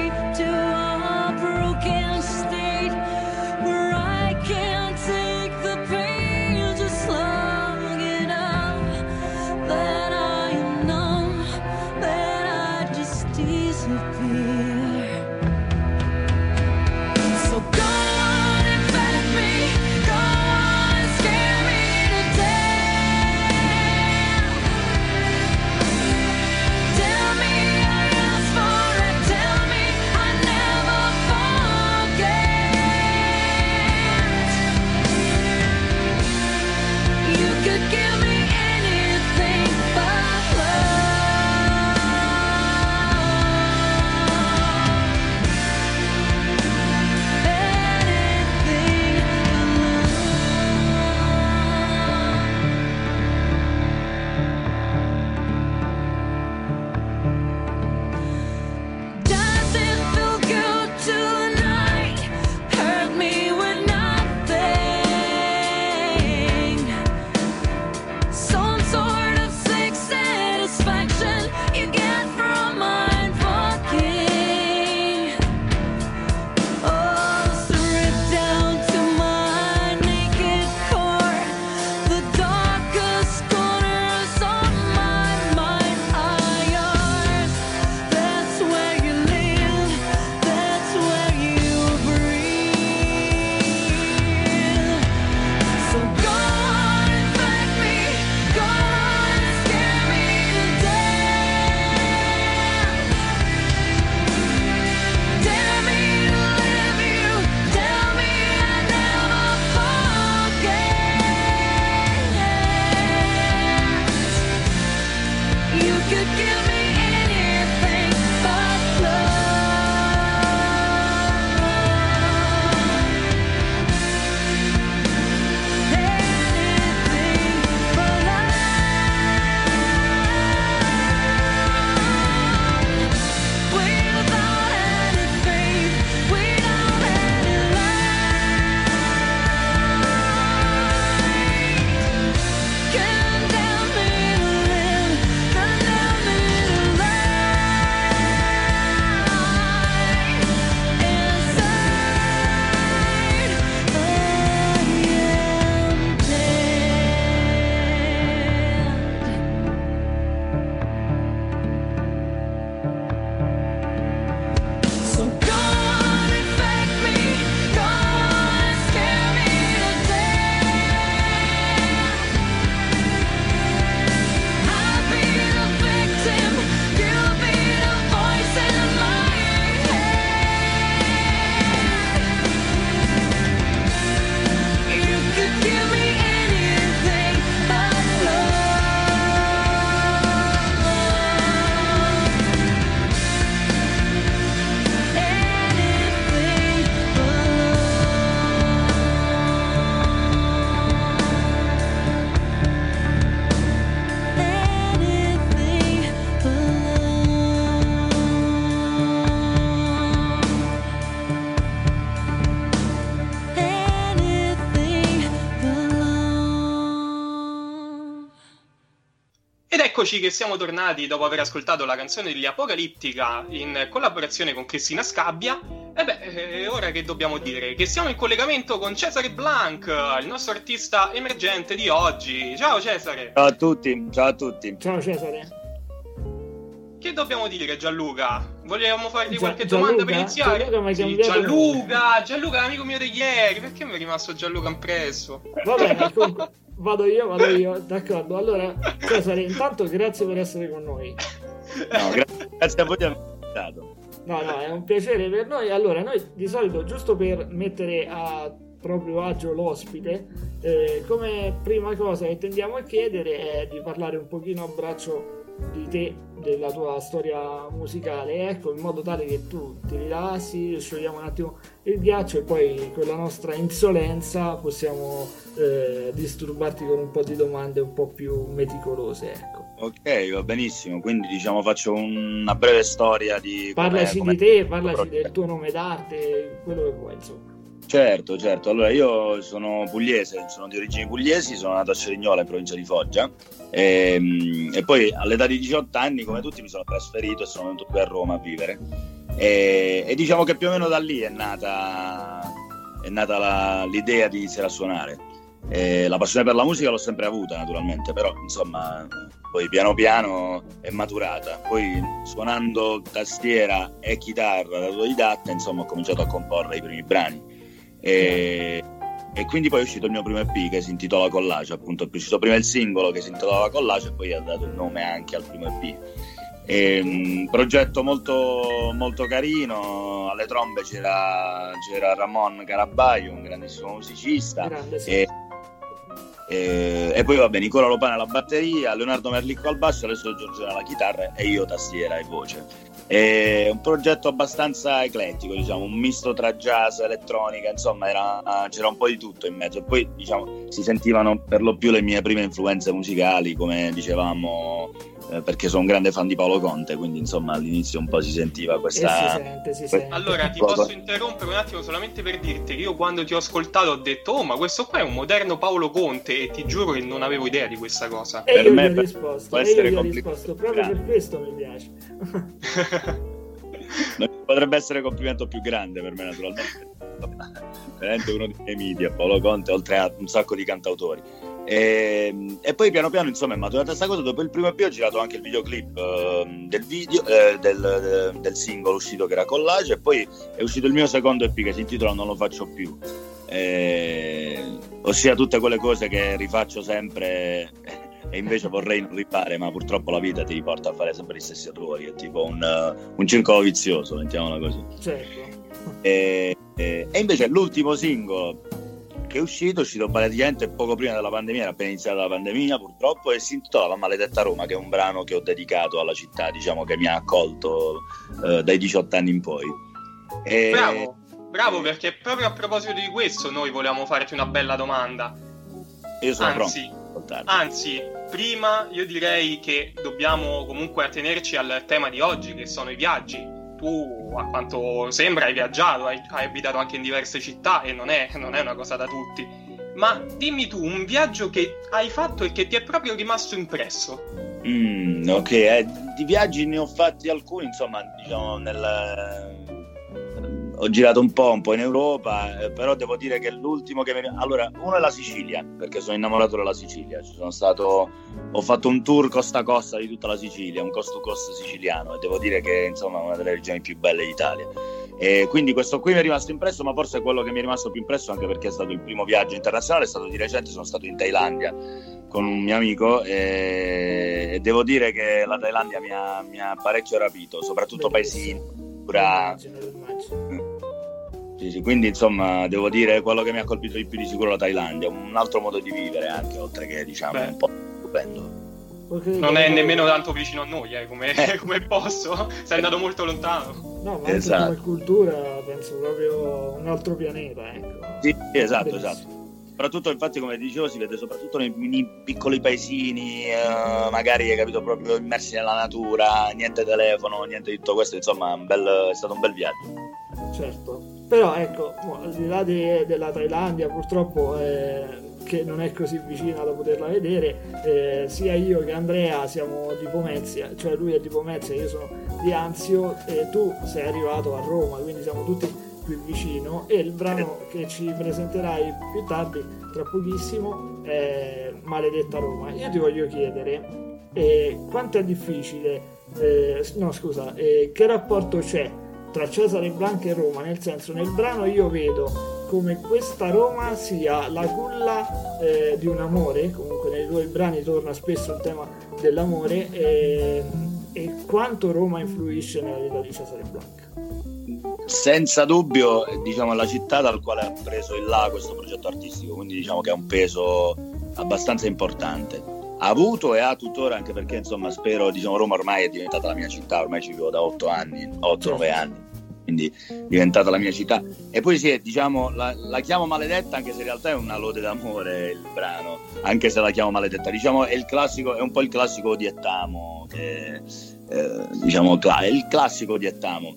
eccoci che siamo tornati dopo aver ascoltato la canzone degli Apocalittica in collaborazione con Cristina Scabbia. E beh, eh, ora che dobbiamo dire? Che siamo in collegamento con Cesare Blanc, il nostro artista emergente di oggi. Ciao Cesare! Ciao a tutti, ciao a tutti. Ciao Cesare. Che dobbiamo dire Gianluca? Vogliamo fargli Gia- qualche Gianluca? domanda per iniziare? Gianluca Sì, Gianluca, Gianluca, l'amico mio di ieri. Perché mi è rimasto Gianluca impresso? Va bene, comunque, vado io, vado io, d'accordo. Allora, Cesare, intanto grazie per essere con noi. No, gra- grazie a voi di avermi invitato. No, no, è un piacere per noi. Allora, noi di solito, giusto per mettere a proprio agio l'ospite, eh, come prima cosa che tendiamo a chiedere è di parlare un pochino a braccio di te, della tua storia musicale, ecco, in modo tale che tu ti rilassi, sciogliamo un attimo il ghiaccio e poi con la nostra insolenza possiamo eh, disturbarti con un po' di domande un po' più meticolose, ecco. Ok, va benissimo. Quindi diciamo faccio una breve storia di... Parlaci come- di te, parlaci del tuo nome d'arte, quello che vuoi, insomma. Certo, certo. Allora io sono pugliese, sono di origini pugliesi, sono nato a Cerignola in provincia di Foggia e, e poi all'età di 18 anni, come tutti, mi sono trasferito e sono venuto qui a Roma a vivere. E, e diciamo che più o meno da lì è nata, è nata la- l'idea di iniziare a suonare. E la passione per la musica l'ho sempre avuta naturalmente, però insomma poi piano piano è maturata. Poi suonando tastiera e chitarra da autodidatta, insomma ho cominciato a comporre i primi brani. E, e quindi poi è uscito il mio primo EP che si intitola Collage, appunto è uscito prima il singolo che si intitolava Collage e poi ha dato il nome anche al primo EP. È un progetto molto, molto carino, alle trombe c'era, c'era Ramon Carabaio, un grandissimo musicista, Grande, sì. e, e- e poi vabbè Nicola Lopana alla batteria, Leonardo Merlicco al basso, adesso Giorgione alla chitarra e io tastiera e voce. È un progetto abbastanza eclettico, diciamo, un misto tra jazz, elettronica, insomma era- c'era un po' di tutto in mezzo. Poi diciamo, si sentivano per lo più le mie prime influenze musicali, come dicevamo, eh, perché sono un grande fan di Paolo Conte, quindi insomma all'inizio un po' si sentiva E si questa... sente, si sente. Allora, ti posso interrompere un attimo solamente per dirti che io quando ti ho ascoltato ho detto Oh, ma questo qua è un moderno Paolo Conte e ti giuro che non avevo idea di questa cosa. E per io me gli ho risposto, e io gli ho risposto, proprio per questo mi piace. Potrebbe essere il complimento più grande per me, naturalmente. Veramente uno dei miei media, Paolo Conte, oltre a un sacco di cantautori. E, e poi piano piano, insomma, è maturata questa cosa. Dopo il primo EP ho girato anche il videoclip ehm, del video, eh, del, del singolo uscito che era Collage, e poi è uscito il mio secondo EP che si intitola Non lo faccio più. Eh, ossia tutte quelle cose che rifaccio sempre e invece vorrei non rifare, ma purtroppo la vita ti riporta a fare sempre gli stessi errori, è tipo un, eh, un circolo vizioso, mettiamola così. Certo. E, e- e invece l'ultimo singolo che è uscito, è uscito praticamente poco prima della pandemia, era appena iniziata la pandemia purtroppo, e si intitola La maledetta Roma, che è un brano che ho dedicato alla città, diciamo che mi ha accolto eh, dai 18 anni in poi. E- Bravo, bravo perché proprio a proposito di questo noi volevamo farti una bella domanda. Io sono Anzi, pronto. Anzi, prima io direi che dobbiamo comunque attenerci al tema di oggi, che sono i viaggi. Tu, a quanto sembra, hai viaggiato, hai, hai abitato anche in diverse città e non è, non è una cosa da tutti. Ma dimmi tu un viaggio che hai fatto e che ti è proprio rimasto impresso. Mm, ok, eh, di viaggi ne ho fatti alcuni, insomma, diciamo, nel... ho girato un po', un po' in Europa, eh, però devo dire che l'ultimo che mi... Allora, uno è la Sicilia, perché sono innamorato della Sicilia, ci sono stato... ho fatto un tour costa a costa di tutta la Sicilia, un cost to cost siciliano, e devo dire che, insomma, è una delle regioni più belle d'Italia. E quindi questo qui mi è rimasto impresso, ma forse quello che mi è rimasto più impresso anche perché è stato il primo viaggio internazionale, è stato di recente, sono stato in Thailandia con un mio amico e, e devo dire che la Thailandia mi ha, mi ha parecchio rapito, soprattutto paesini, pura... Sì, sì, quindi insomma devo dire quello che mi ha colpito di più di sicuro la Thailandia, un altro modo di vivere anche, oltre che diciamo Beh. un po' stupendo. Non è nemmeno tanto vicino a noi, eh, come, come posto. Sei andato molto lontano. No, ma anche Esatto. come cultura penso proprio un altro pianeta, ecco. Sì, sì, esatto, Bellissimo. esatto. Soprattutto, infatti, come dicevo, si vede soprattutto nei, nei piccoli paesini, eh, magari hai capito proprio immersi nella natura, niente telefono, niente di tutto questo, insomma, un bel- è stato un bel viaggio. Certo. Però ecco, al di là de- della Thailandia, purtroppo eh, che non è così vicina da poterla vedere. Eh, sia io che Andrea siamo di Pomezia, cioè lui è di Pomezia, io sono di Anzio e tu sei arrivato a Roma, quindi siamo tutti più vicino e il brano che ci presenterai più tardi, tra pochissimo, è Maledetta Roma. Io ti voglio chiedere eh, quanto è difficile, eh, no scusa, eh, che rapporto c'è tra Cesare Blanca e Roma, nel senso nel brano io vedo come questa Roma sia la culla eh, di un amore, comunque nei tuoi brani torna spesso il tema dell'amore, e, e quanto Roma influisce nella vita di Cesare Blanca. Senza dubbio, diciamo, la città dal quale ha preso il là questo progetto artistico, quindi diciamo che ha un peso abbastanza importante. Ha avuto e ha tuttora, anche perché insomma spero, diciamo, Roma ormai è diventata la mia città, ormai ci vivo da otto anni, 8-9 anni quindi è diventata la mia città. E poi sì, diciamo, la, la, chiamo maledetta, anche se in realtà è una lode d'amore il brano, anche se la chiamo maledetta. Diciamo, è, il classico, è un po' il classico di Ettamo, che, eh, diciamo, è il classico di Ettamo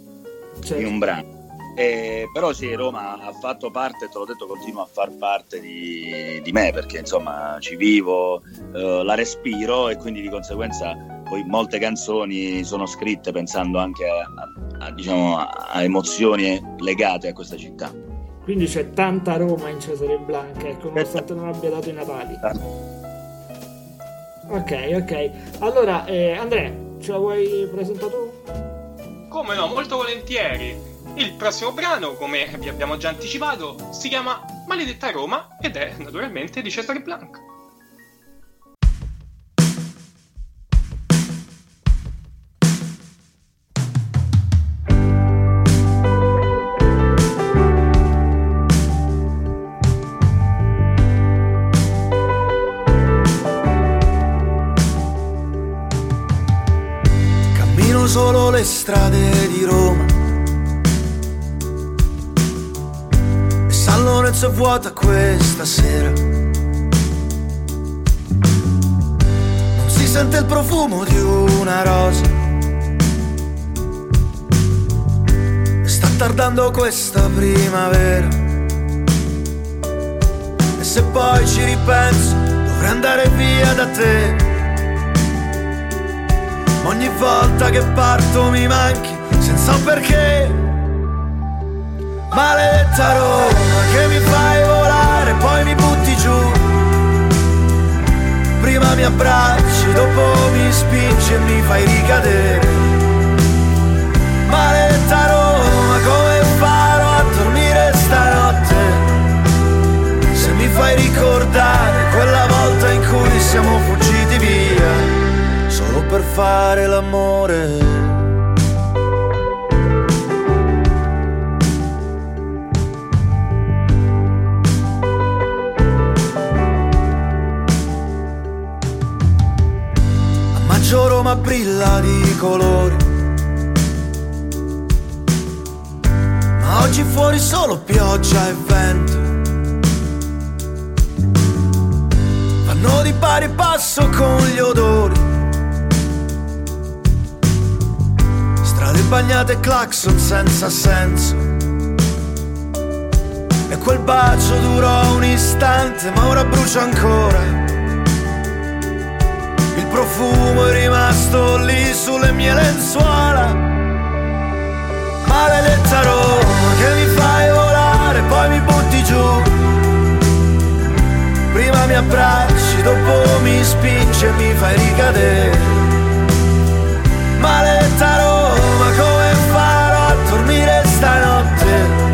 certo. in un brano. Eh, però sì, Roma ha fatto parte, te l'ho detto, continua a far parte di, di me perché insomma ci vivo, eh, la respiro e quindi di conseguenza poi molte canzoni sono scritte pensando anche a, a, diciamo, a emozioni legate a questa città. Quindi c'è tanta Roma in Cesare Blanca, ecco, nonostante non abbia dato i Natali. Ok, ok. Allora, eh, Andrea, ce la vuoi presentare tu? Come no, molto volentieri. Il prossimo brano, come vi abbiamo già anticipato, si chiama Maledetta Roma ed è naturalmente di Cesare Blanca. solo le strade di Roma. È vuota questa sera. Non si sente il profumo di una rosa. E sta tardando questa primavera. E se poi ci ripenso, dovrei andare via da te Ogni volta che parto mi manchi senza un perché. Maledetta Roma che mi fai volare, poi mi butti giù. Prima mi abbracci, dopo mi spingi e mi fai ricadere. Maledetta Roma, come farò a dormire stanotte? Se mi fai ricordare quella volta in cui siamo fuggiti via solo per fare l'amore. Maggio Roma brilla di colori. Ma oggi fuori solo pioggia e vento. Fanno di pari passo con gli odori Strade bagnate e clacson senza senso. E quel bacio durò un istante, ma ora brucia ancora. Profumo è rimasto lì sulle mie lenzuola. Maledetta Roma che mi fai volare, poi mi butti giù. Prima mi abbracci, dopo mi spingi e mi fai ricadere. Maledetta Roma dormire stanotte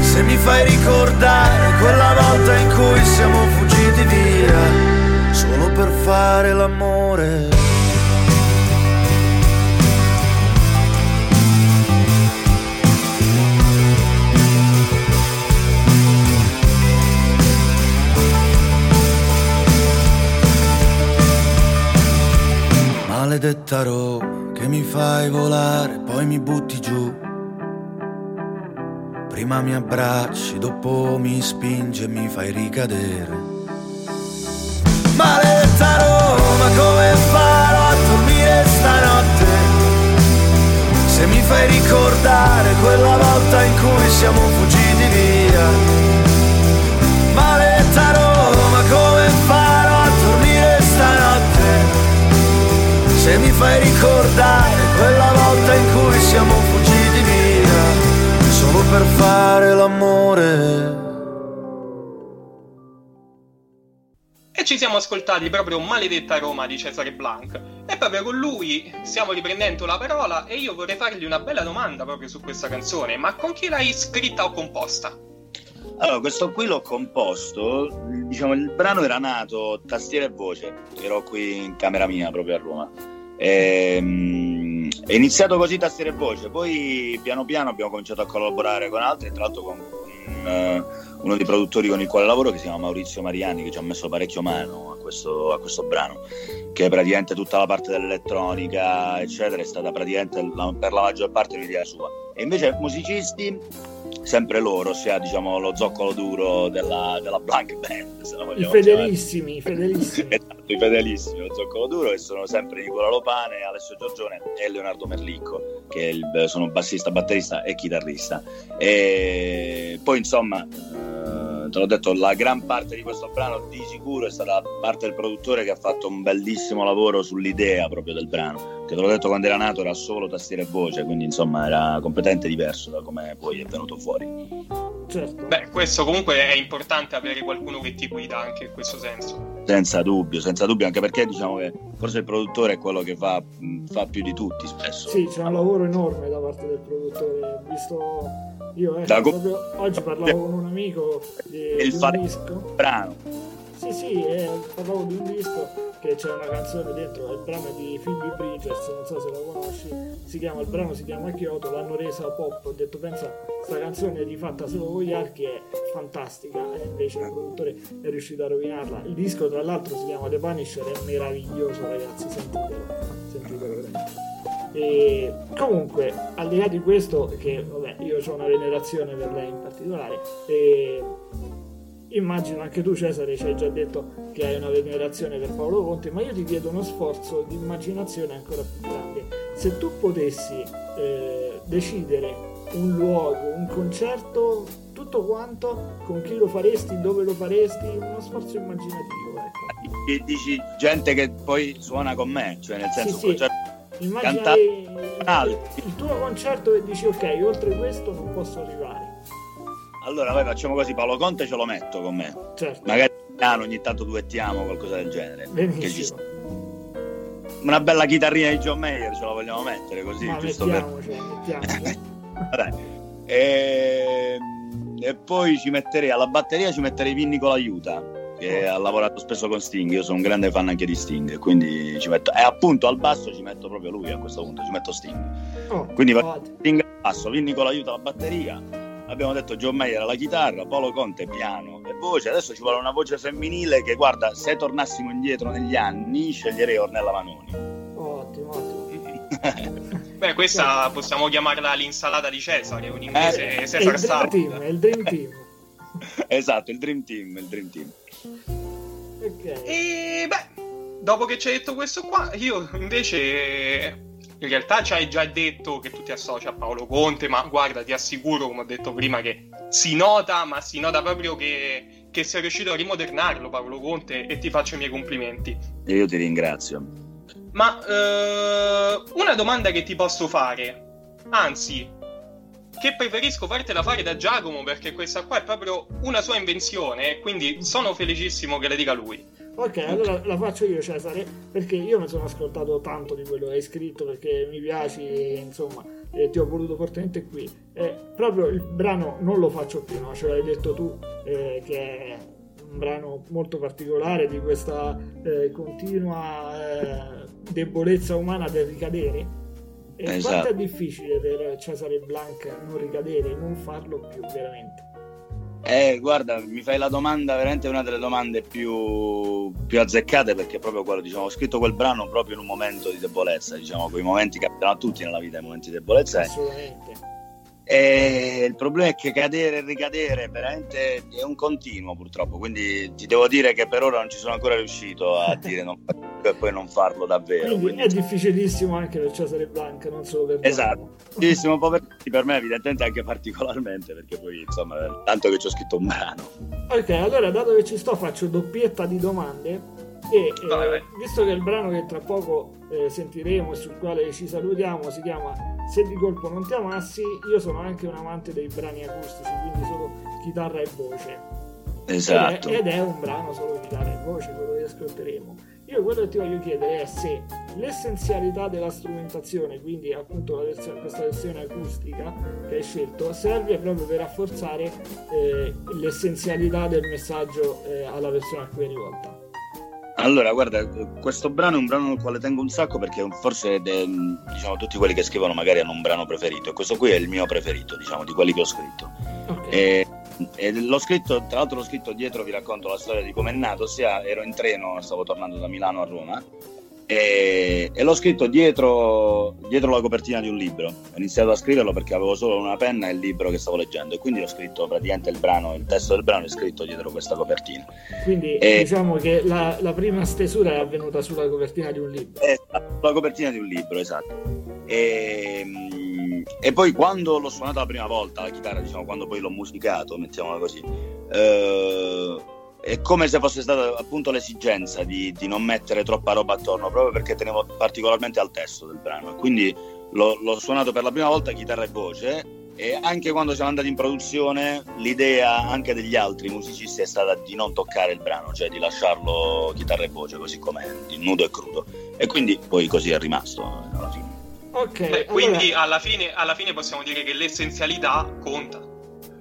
se mi fai ricordare quella volta in cui siamo fuggiti via per fare l'amore. Maledetta Roma che mi fai volare, poi mi butti giù. Prima mi abbracci, dopo mi spingi e mi fai ricadere. Maledetta fai ricordare quella volta in cui siamo fuggiti via solo per fare l'amore. E ci siamo ascoltati proprio Maledetta Roma di Cesare Blanc. E proprio con lui stiamo riprendendo la parola e io vorrei fargli una bella domanda proprio su questa canzone. Ma con chi l'hai scritta o composta? Allora, questo qui l'ho composto, diciamo, il brano era nato tastiera e voce, ero qui in camera mia proprio a Roma. E, mm, è iniziato così tastiera e voce, poi piano piano abbiamo cominciato a collaborare con altri, tra l'altro con un, eh, uno dei produttori con il quale lavoro che si chiama Maurizio Mariani, che ci ha messo parecchio mano a questo, a questo brano, che praticamente tutta la parte dell'elettronica, eccetera, è stata praticamente la- per la maggior parte un'idea sua. E invece musicisti sempre loro, ossia diciamo lo zoccolo duro della, della Blank Band, se la I fedelissimi, i fedelissimi. Esatto, i fedelissimi, lo zoccolo duro, e sono sempre Nicola Lopane, Alessio Giorgione e Leonardo Merlicco, che il- sono bassista, batterista e chitarrista. E poi insomma, eh, te l'ho detto, la gran parte di questo brano di sicuro è stata parte del produttore che ha fatto un bellissimo lavoro sull'idea proprio del brano. Che te l'ho detto quando era nato era solo tastiera e voce, quindi insomma era completamente diverso da come poi è venuto fuori. Certo. Beh, questo comunque è importante avere qualcuno che ti guida anche in questo senso. Senza dubbio, senza dubbio, anche perché diciamo che forse il produttore è quello che fa, fa più di tutti spesso. Sì, c'è un lavoro enorme da parte del produttore. Ho visto io ecco, Da proprio oggi parlavo con un amico di, il di un fare- disco. brano. Sì, sì, eh, parlavo di un disco che c'è una canzone dentro, il brano è di Phoebe Bridgers, non so se la conosci, si chiama, il brano si chiama Kyoto, l'hanno resa pop, ho detto pensa, sta canzone è rifatta solo con gli archi è fantastica e invece il produttore è riuscito a rovinarla. Il disco tra l'altro si chiama The Punisher, è meraviglioso ragazzi, sentitelo, sentitelo veramente. E comunque, al di là di questo, che vabbè, io ho una venerazione per lei in particolare, e immagino anche tu Cesare ci hai già detto che hai una venerazione per Paolo Conte, ma io ti chiedo uno sforzo di immaginazione ancora più grande. Se tu potessi eh, decidere un luogo, un concerto, tutto quanto, con chi lo faresti, dove lo faresti, uno sforzo immaginativo. Ecco. E dici gente che poi suona con me, cioè nel senso sì. un concerto Immagina Cantare il, il tuo concerto e dici ok, oltre questo non posso arrivare. Allora, vai, facciamo così, Paolo Conte ce lo metto con me. Certo, Magari piano, ogni tanto duettiamo qualcosa del genere. Che ci benissimo. Una bella chitarrina di John Mayer ce la vogliamo mettere così, Ma giusto per... mettiamocela, mettiamocela. Dai. E... e poi ci metterei alla batteria ci metterei Vinny con l'aiuta che ha lavorato spesso con Sting io sono un grande fan anche di Sting quindi ci metto e appunto al basso ci metto proprio lui a questo punto ci metto Sting Oh, Quindi va-. Sting al basso Vinny con l'aiuta alla batteria abbiamo detto John Mayer alla chitarra Paolo Conte piano e voce adesso ci vuole una voce femminile che guarda se tornassimo indietro negli anni sceglierei Ornella Manoni ottimo, ottimo. Beh, questa possiamo chiamarla l'insalata di Cesare, un inglese Eh, È il Cesar. Team, è il Dream Team. esatto il Dream Team il Dream Team Ok. E beh, dopo che ci hai detto questo qua, io invece in realtà ci hai già detto che tu ti associ a Paolo Conte, ma guarda, ti assicuro, come ho detto prima, che si nota, ma si nota proprio che, che sei riuscito a rimodernarlo Paolo Conte e ti faccio i miei complimenti. e io ti ringrazio Ma eh, una domanda che ti posso fare, anzi, che preferisco fartela fare da Giacomo perché questa qua è proprio una sua invenzione e quindi sono felicissimo che le dica lui. Ok, allora la faccio io Cesare, perché io mi sono ascoltato tanto di quello che hai scritto, perché mi piaci, insomma, e ti ho voluto fortemente qui. E proprio il brano non lo faccio più, no? Ce l'hai detto tu, eh, che è un brano molto particolare di questa eh, continua eh, debolezza umana del ricadere. E Esatto. quanto è difficile per Cesare Blanc non ricadere, non farlo più veramente. Eh, guarda, mi fai la domanda, veramente una delle domande più, più azzeccate perché proprio quello, diciamo, ho scritto quel brano proprio in un momento di debolezza, diciamo, quei momenti che capitano a tutti nella vita, i momenti di debolezza. Assolutamente. E il problema è che cadere e ricadere veramente è un continuo purtroppo, quindi ti devo dire che per ora non ci sono ancora riuscito a dire non e poi non farlo davvero. Quindi quindi- è difficilissimo anche per Cesare Blanc, non solo per Esatto, po' per per me evidentemente anche particolarmente perché poi insomma tanto che ci ho scritto un brano. Ok, allora dato che ci sto faccio doppietta di domande E eh, visto che il brano che tra poco eh, sentiremo e sul quale ci salutiamo si chiama Se di colpo non ti amassi, io sono anche un amante dei brani acustici, quindi solo chitarra e voce. Esatto. Ed è, ed è un brano solo chitarra e voce, quello che ascolteremo. Io quello che ti voglio chiedere è se l'essenzialità della strumentazione, quindi appunto versione, questa versione acustica che hai scelto, serve proprio per rafforzare eh, l'essenzialità del messaggio eh, alla persona a cui è rivolta. Allora, guarda, questo brano è un brano al quale tengo un sacco perché forse de, diciamo, tutti quelli che scrivono magari hanno un brano preferito e questo qui è il mio preferito, diciamo, di quelli che ho scritto. Okay. E, e l'ho scritto, tra l'altro l'ho scritto dietro, vi racconto la storia di come è nato, ossia ero in treno, stavo tornando da Milano a Roma e, e l'ho scritto dietro, dietro, la copertina di un libro. Ho iniziato a scriverlo perché avevo solo una penna e il libro che stavo leggendo e quindi ho scritto praticamente il brano, il testo del brano è scritto dietro questa copertina. Quindi e, diciamo che la, la, prima stesura è avvenuta sulla copertina di un libro. Eh, sulla copertina di un libro, esatto. E, e poi quando l'ho suonata la prima volta la chitarra, diciamo, quando poi l'ho musicato, mettiamola così, eh, è come se fosse stata appunto l'esigenza di, di, non mettere troppa roba attorno, proprio perché tenevo particolarmente al testo del brano. E quindi l'ho, l'ho suonato per la prima volta chitarra e voce. E anche quando siamo andati in produzione, l'idea anche degli altri musicisti è stata di non toccare il brano, cioè di lasciarlo chitarra e voce così com'è, nudo e crudo. E quindi poi così è rimasto alla fine. Ok. Beh, quindi alla, fine, alla fine possiamo dire che l'essenzialità conta.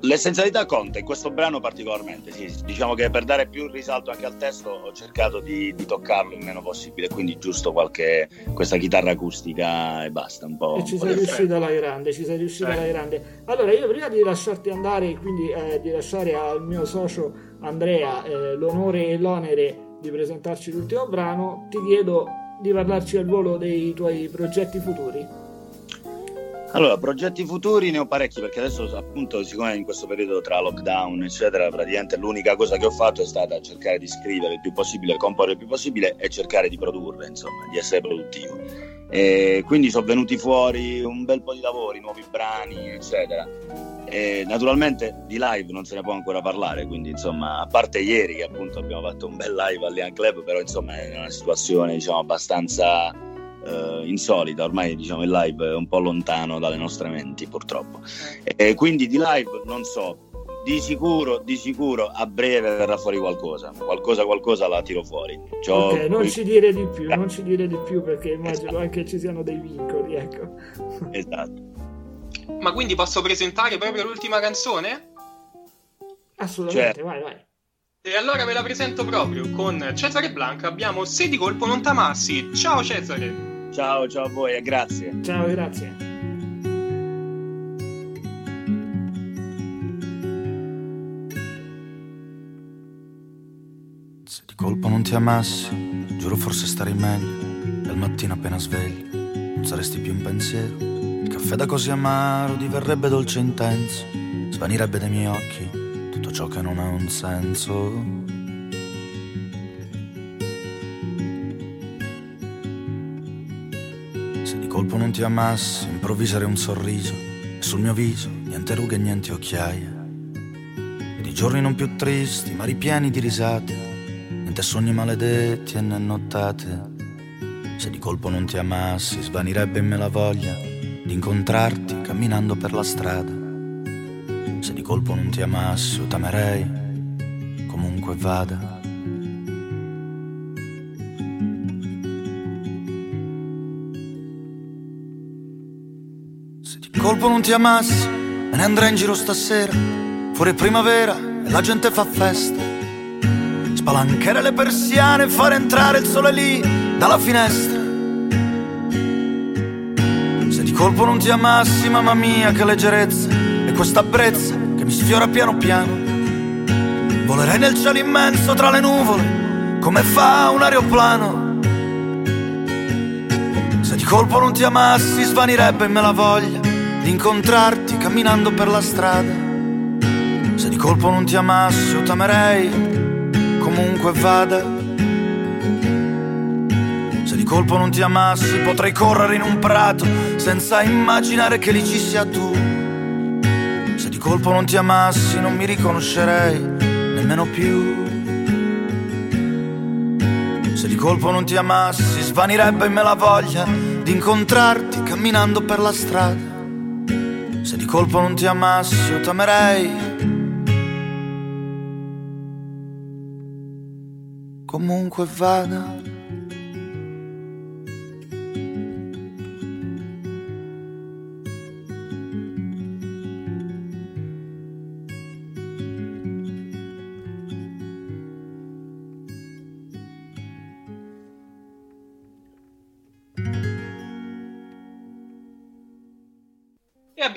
L'essenzialità conta, in questo brano particolarmente, sì. Diciamo che per dare più risalto anche al testo ho cercato di, di toccarlo il meno possibile, quindi giusto qualche questa chitarra acustica e basta, un po'. E ci sei riuscito alla grande, ci sei riuscito eh. alla grande. Allora, io prima di lasciarti andare, quindi eh, di lasciare al mio socio Andrea eh, l'onore e l'onere di presentarci l'ultimo brano, ti chiedo di parlarci al volo dei tuoi progetti futuri. Allora, progetti futuri ne ho parecchi perché adesso appunto siccome in questo periodo tra lockdown eccetera praticamente l'unica cosa che ho fatto è stata cercare di scrivere il più possibile, comporre il più possibile e cercare di produrre insomma, di essere produttivo. E quindi sono venuti fuori un bel po' di lavori, nuovi brani eccetera e naturalmente di live non se ne può ancora parlare, quindi insomma, a parte ieri che appunto abbiamo fatto un bel live al Club, però insomma è una situazione diciamo abbastanza eh, insolita, ormai diciamo il live è un po' lontano dalle nostre menti purtroppo. E quindi di live non so, di sicuro, di sicuro a breve verrà fuori qualcosa, qualcosa, qualcosa la tiro fuori. C'ho ok, non qui... ci dire di più, non ci dire di più perché immagino esatto. anche ci siano dei vincoli, ecco. Esatto. Ma quindi posso presentare proprio l'ultima canzone? Assolutamente, cioè... vai, vai. E allora ve la presento proprio con Cesare Blanca. Abbiamo Se di colpo non t'amassi. Ciao Cesare. Ciao, ciao a voi e grazie. Ciao, grazie. Se di colpo non ti amassi, giuro forse starei meglio. Al mattino appena sveglio, non saresti più in pensiero caffè da così amaro diverrebbe dolce e intenso, svanirebbe dai miei occhi tutto ciò che non ha un senso. Colpo non ti amassi, improvviserei un sorriso, sul mio viso niente rughe e niente occhiaie. Di giorni non più tristi, ma ripieni di risate, niente sogni maledetti e né nottate. Se di colpo non ti amassi, svanirebbe in me la voglia di incontrarti camminando per la strada. Se di colpo non ti amassi o t'amerei, comunque vada. Colpo non ti amassi, me ne andrei in giro stasera. Fuori primavera e la gente fa festa. Spalancherei le persiane e fare entrare il sole lì dalla finestra colpo non ti amassi, mamma mia, che leggerezza E questa brezza che mi sfiora piano piano Volerei nel cielo immenso tra le nuvole Come fa un aeroplano Se di colpo non ti amassi, svanirebbe in me la voglia Di incontrarti camminando per la strada Se di colpo non ti amassi, o t'amerei Comunque vada colpo non ti amassi, potrei correre in un prato senza immaginare che lì ci sia tu. Se di colpo non ti amassi, non mi riconoscerei nemmeno più. Se colpo non ti amassi, svanirebbe in me la voglia di incontrarti camminando per la strada. Se di colpo non ti amassi, io t'amerei. Comunque vada.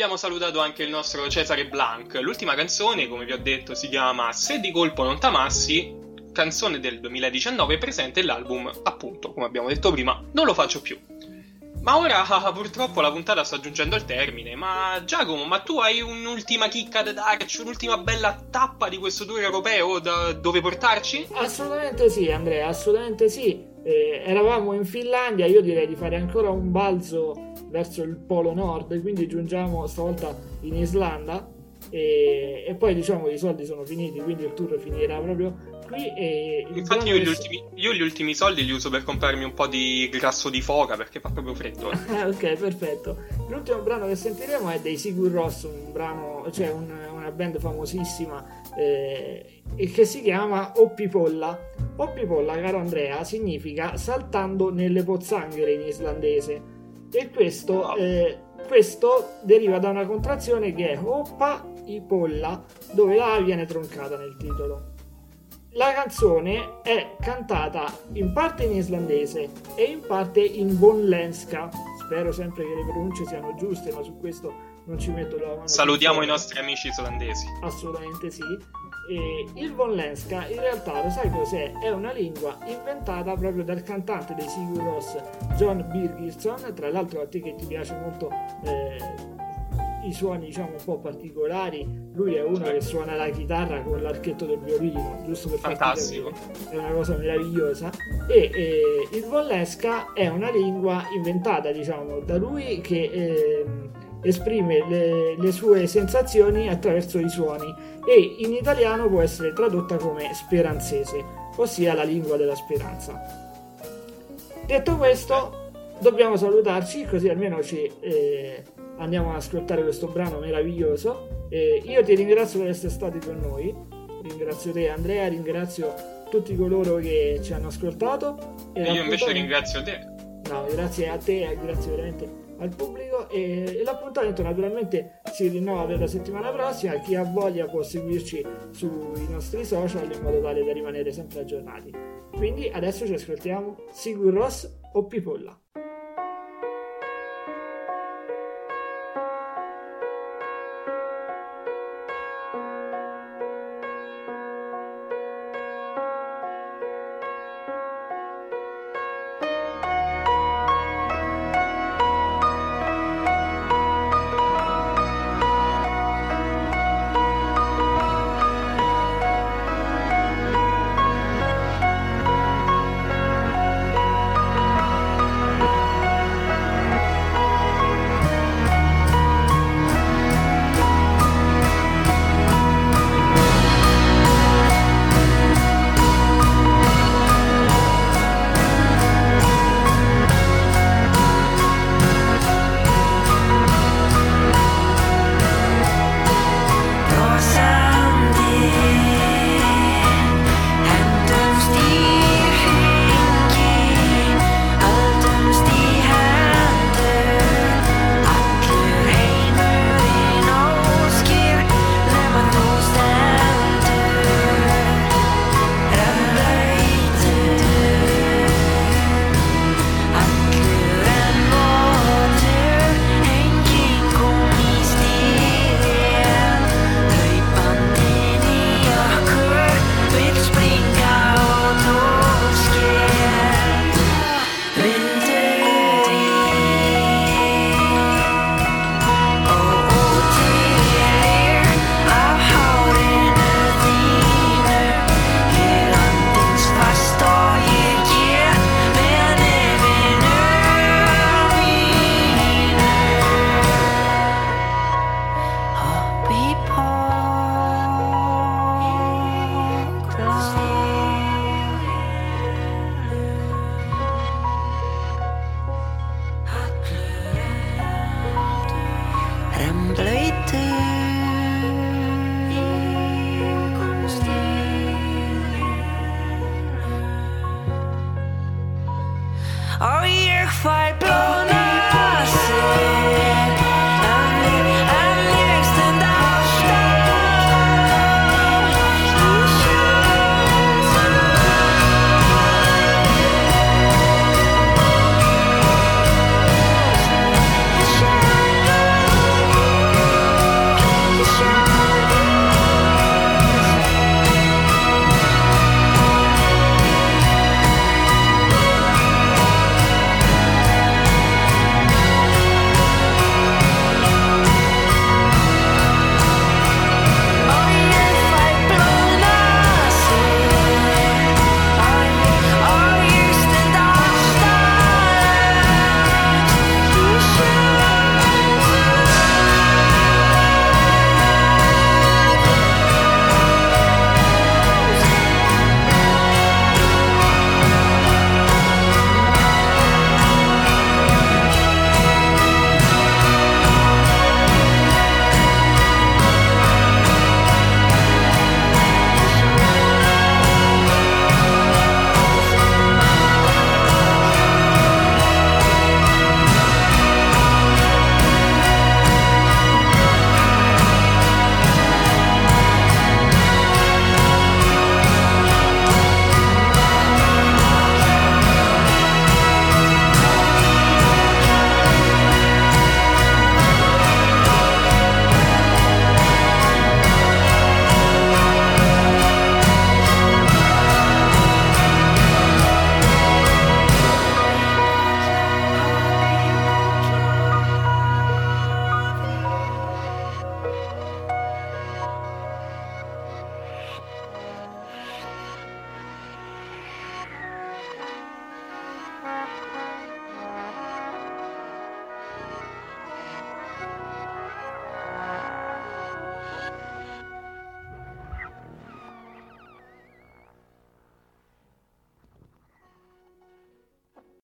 Abbiamo salutato anche il nostro Cesare Blanc. L'ultima canzone, come vi ho detto, si chiama Se di colpo non t'amassi, canzone del 2019 presente nell'album, appunto, come abbiamo detto prima, Non lo faccio più. Ma ora purtroppo la puntata sta giungendo al termine. Ma Giacomo, ma tu hai un'ultima chicca da darci, un'ultima bella tappa di questo tour europeo da dove portarci? Assolutamente sì, Andrea, assolutamente sì. Eh, eravamo in Finlandia, io direi di fare ancora un balzo verso il polo nord, quindi giungiamo stavolta in Islanda e, e, poi diciamo i soldi sono finiti, quindi il tour finirà proprio qui. E Infatti io gli, ultimi, io gli, ultimi, soldi li uso per comprarmi un po' di grasso di foca perché fa proprio freddo. Eh. ok, perfetto. L'ultimo brano che sentiremo è dei Sigur Ross, un brano, cioè un, una band famosissima eh, che si chiama Oppipolla. Oppipolla, caro Andrea, significa saltando nelle pozzanghere in islandese e questo, eh, questo deriva da una contrazione che è Oppa Ipolla, dove la A viene troncata nel titolo. La canzone è cantata in parte in islandese e in parte in bonlenska. Spero sempre che le pronunce siano giuste, ma su questo non ci metto la mano. Salutiamo i nostri amici islandesi. Assolutamente sì. E il Vonlenska in realtà lo sai cos'è? È una lingua inventata proprio dal cantante dei Sigur Rós John Birgisson, tra l'altro a te che ti piace molto eh, i suoni diciamo un po' particolari, lui è uno che suona la chitarra con l'archetto del violino, giusto per Fantastico. È una cosa meravigliosa. E eh, il Vonlenska è una lingua inventata diciamo da lui che... Eh, esprime le, le, sue sensazioni attraverso i suoni e in italiano può essere tradotta come speranzese, ossia la lingua della speranza. Detto questo, dobbiamo salutarci così almeno ci eh, andiamo ad ascoltare questo brano meraviglioso. Eh, io ti ringrazio per essere stati con noi, ringrazio te Andrea, ringrazio tutti coloro che ci hanno ascoltato. E io invece ringrazio te. No, grazie a te, grazie veramente al pubblico e, e, l'appuntamento naturalmente si rinnova per la settimana prossima. Chi ha voglia può seguirci sui nostri social in modo tale da rimanere sempre aggiornati. Quindi adesso ci ascoltiamo Sigur Ross o Pipolla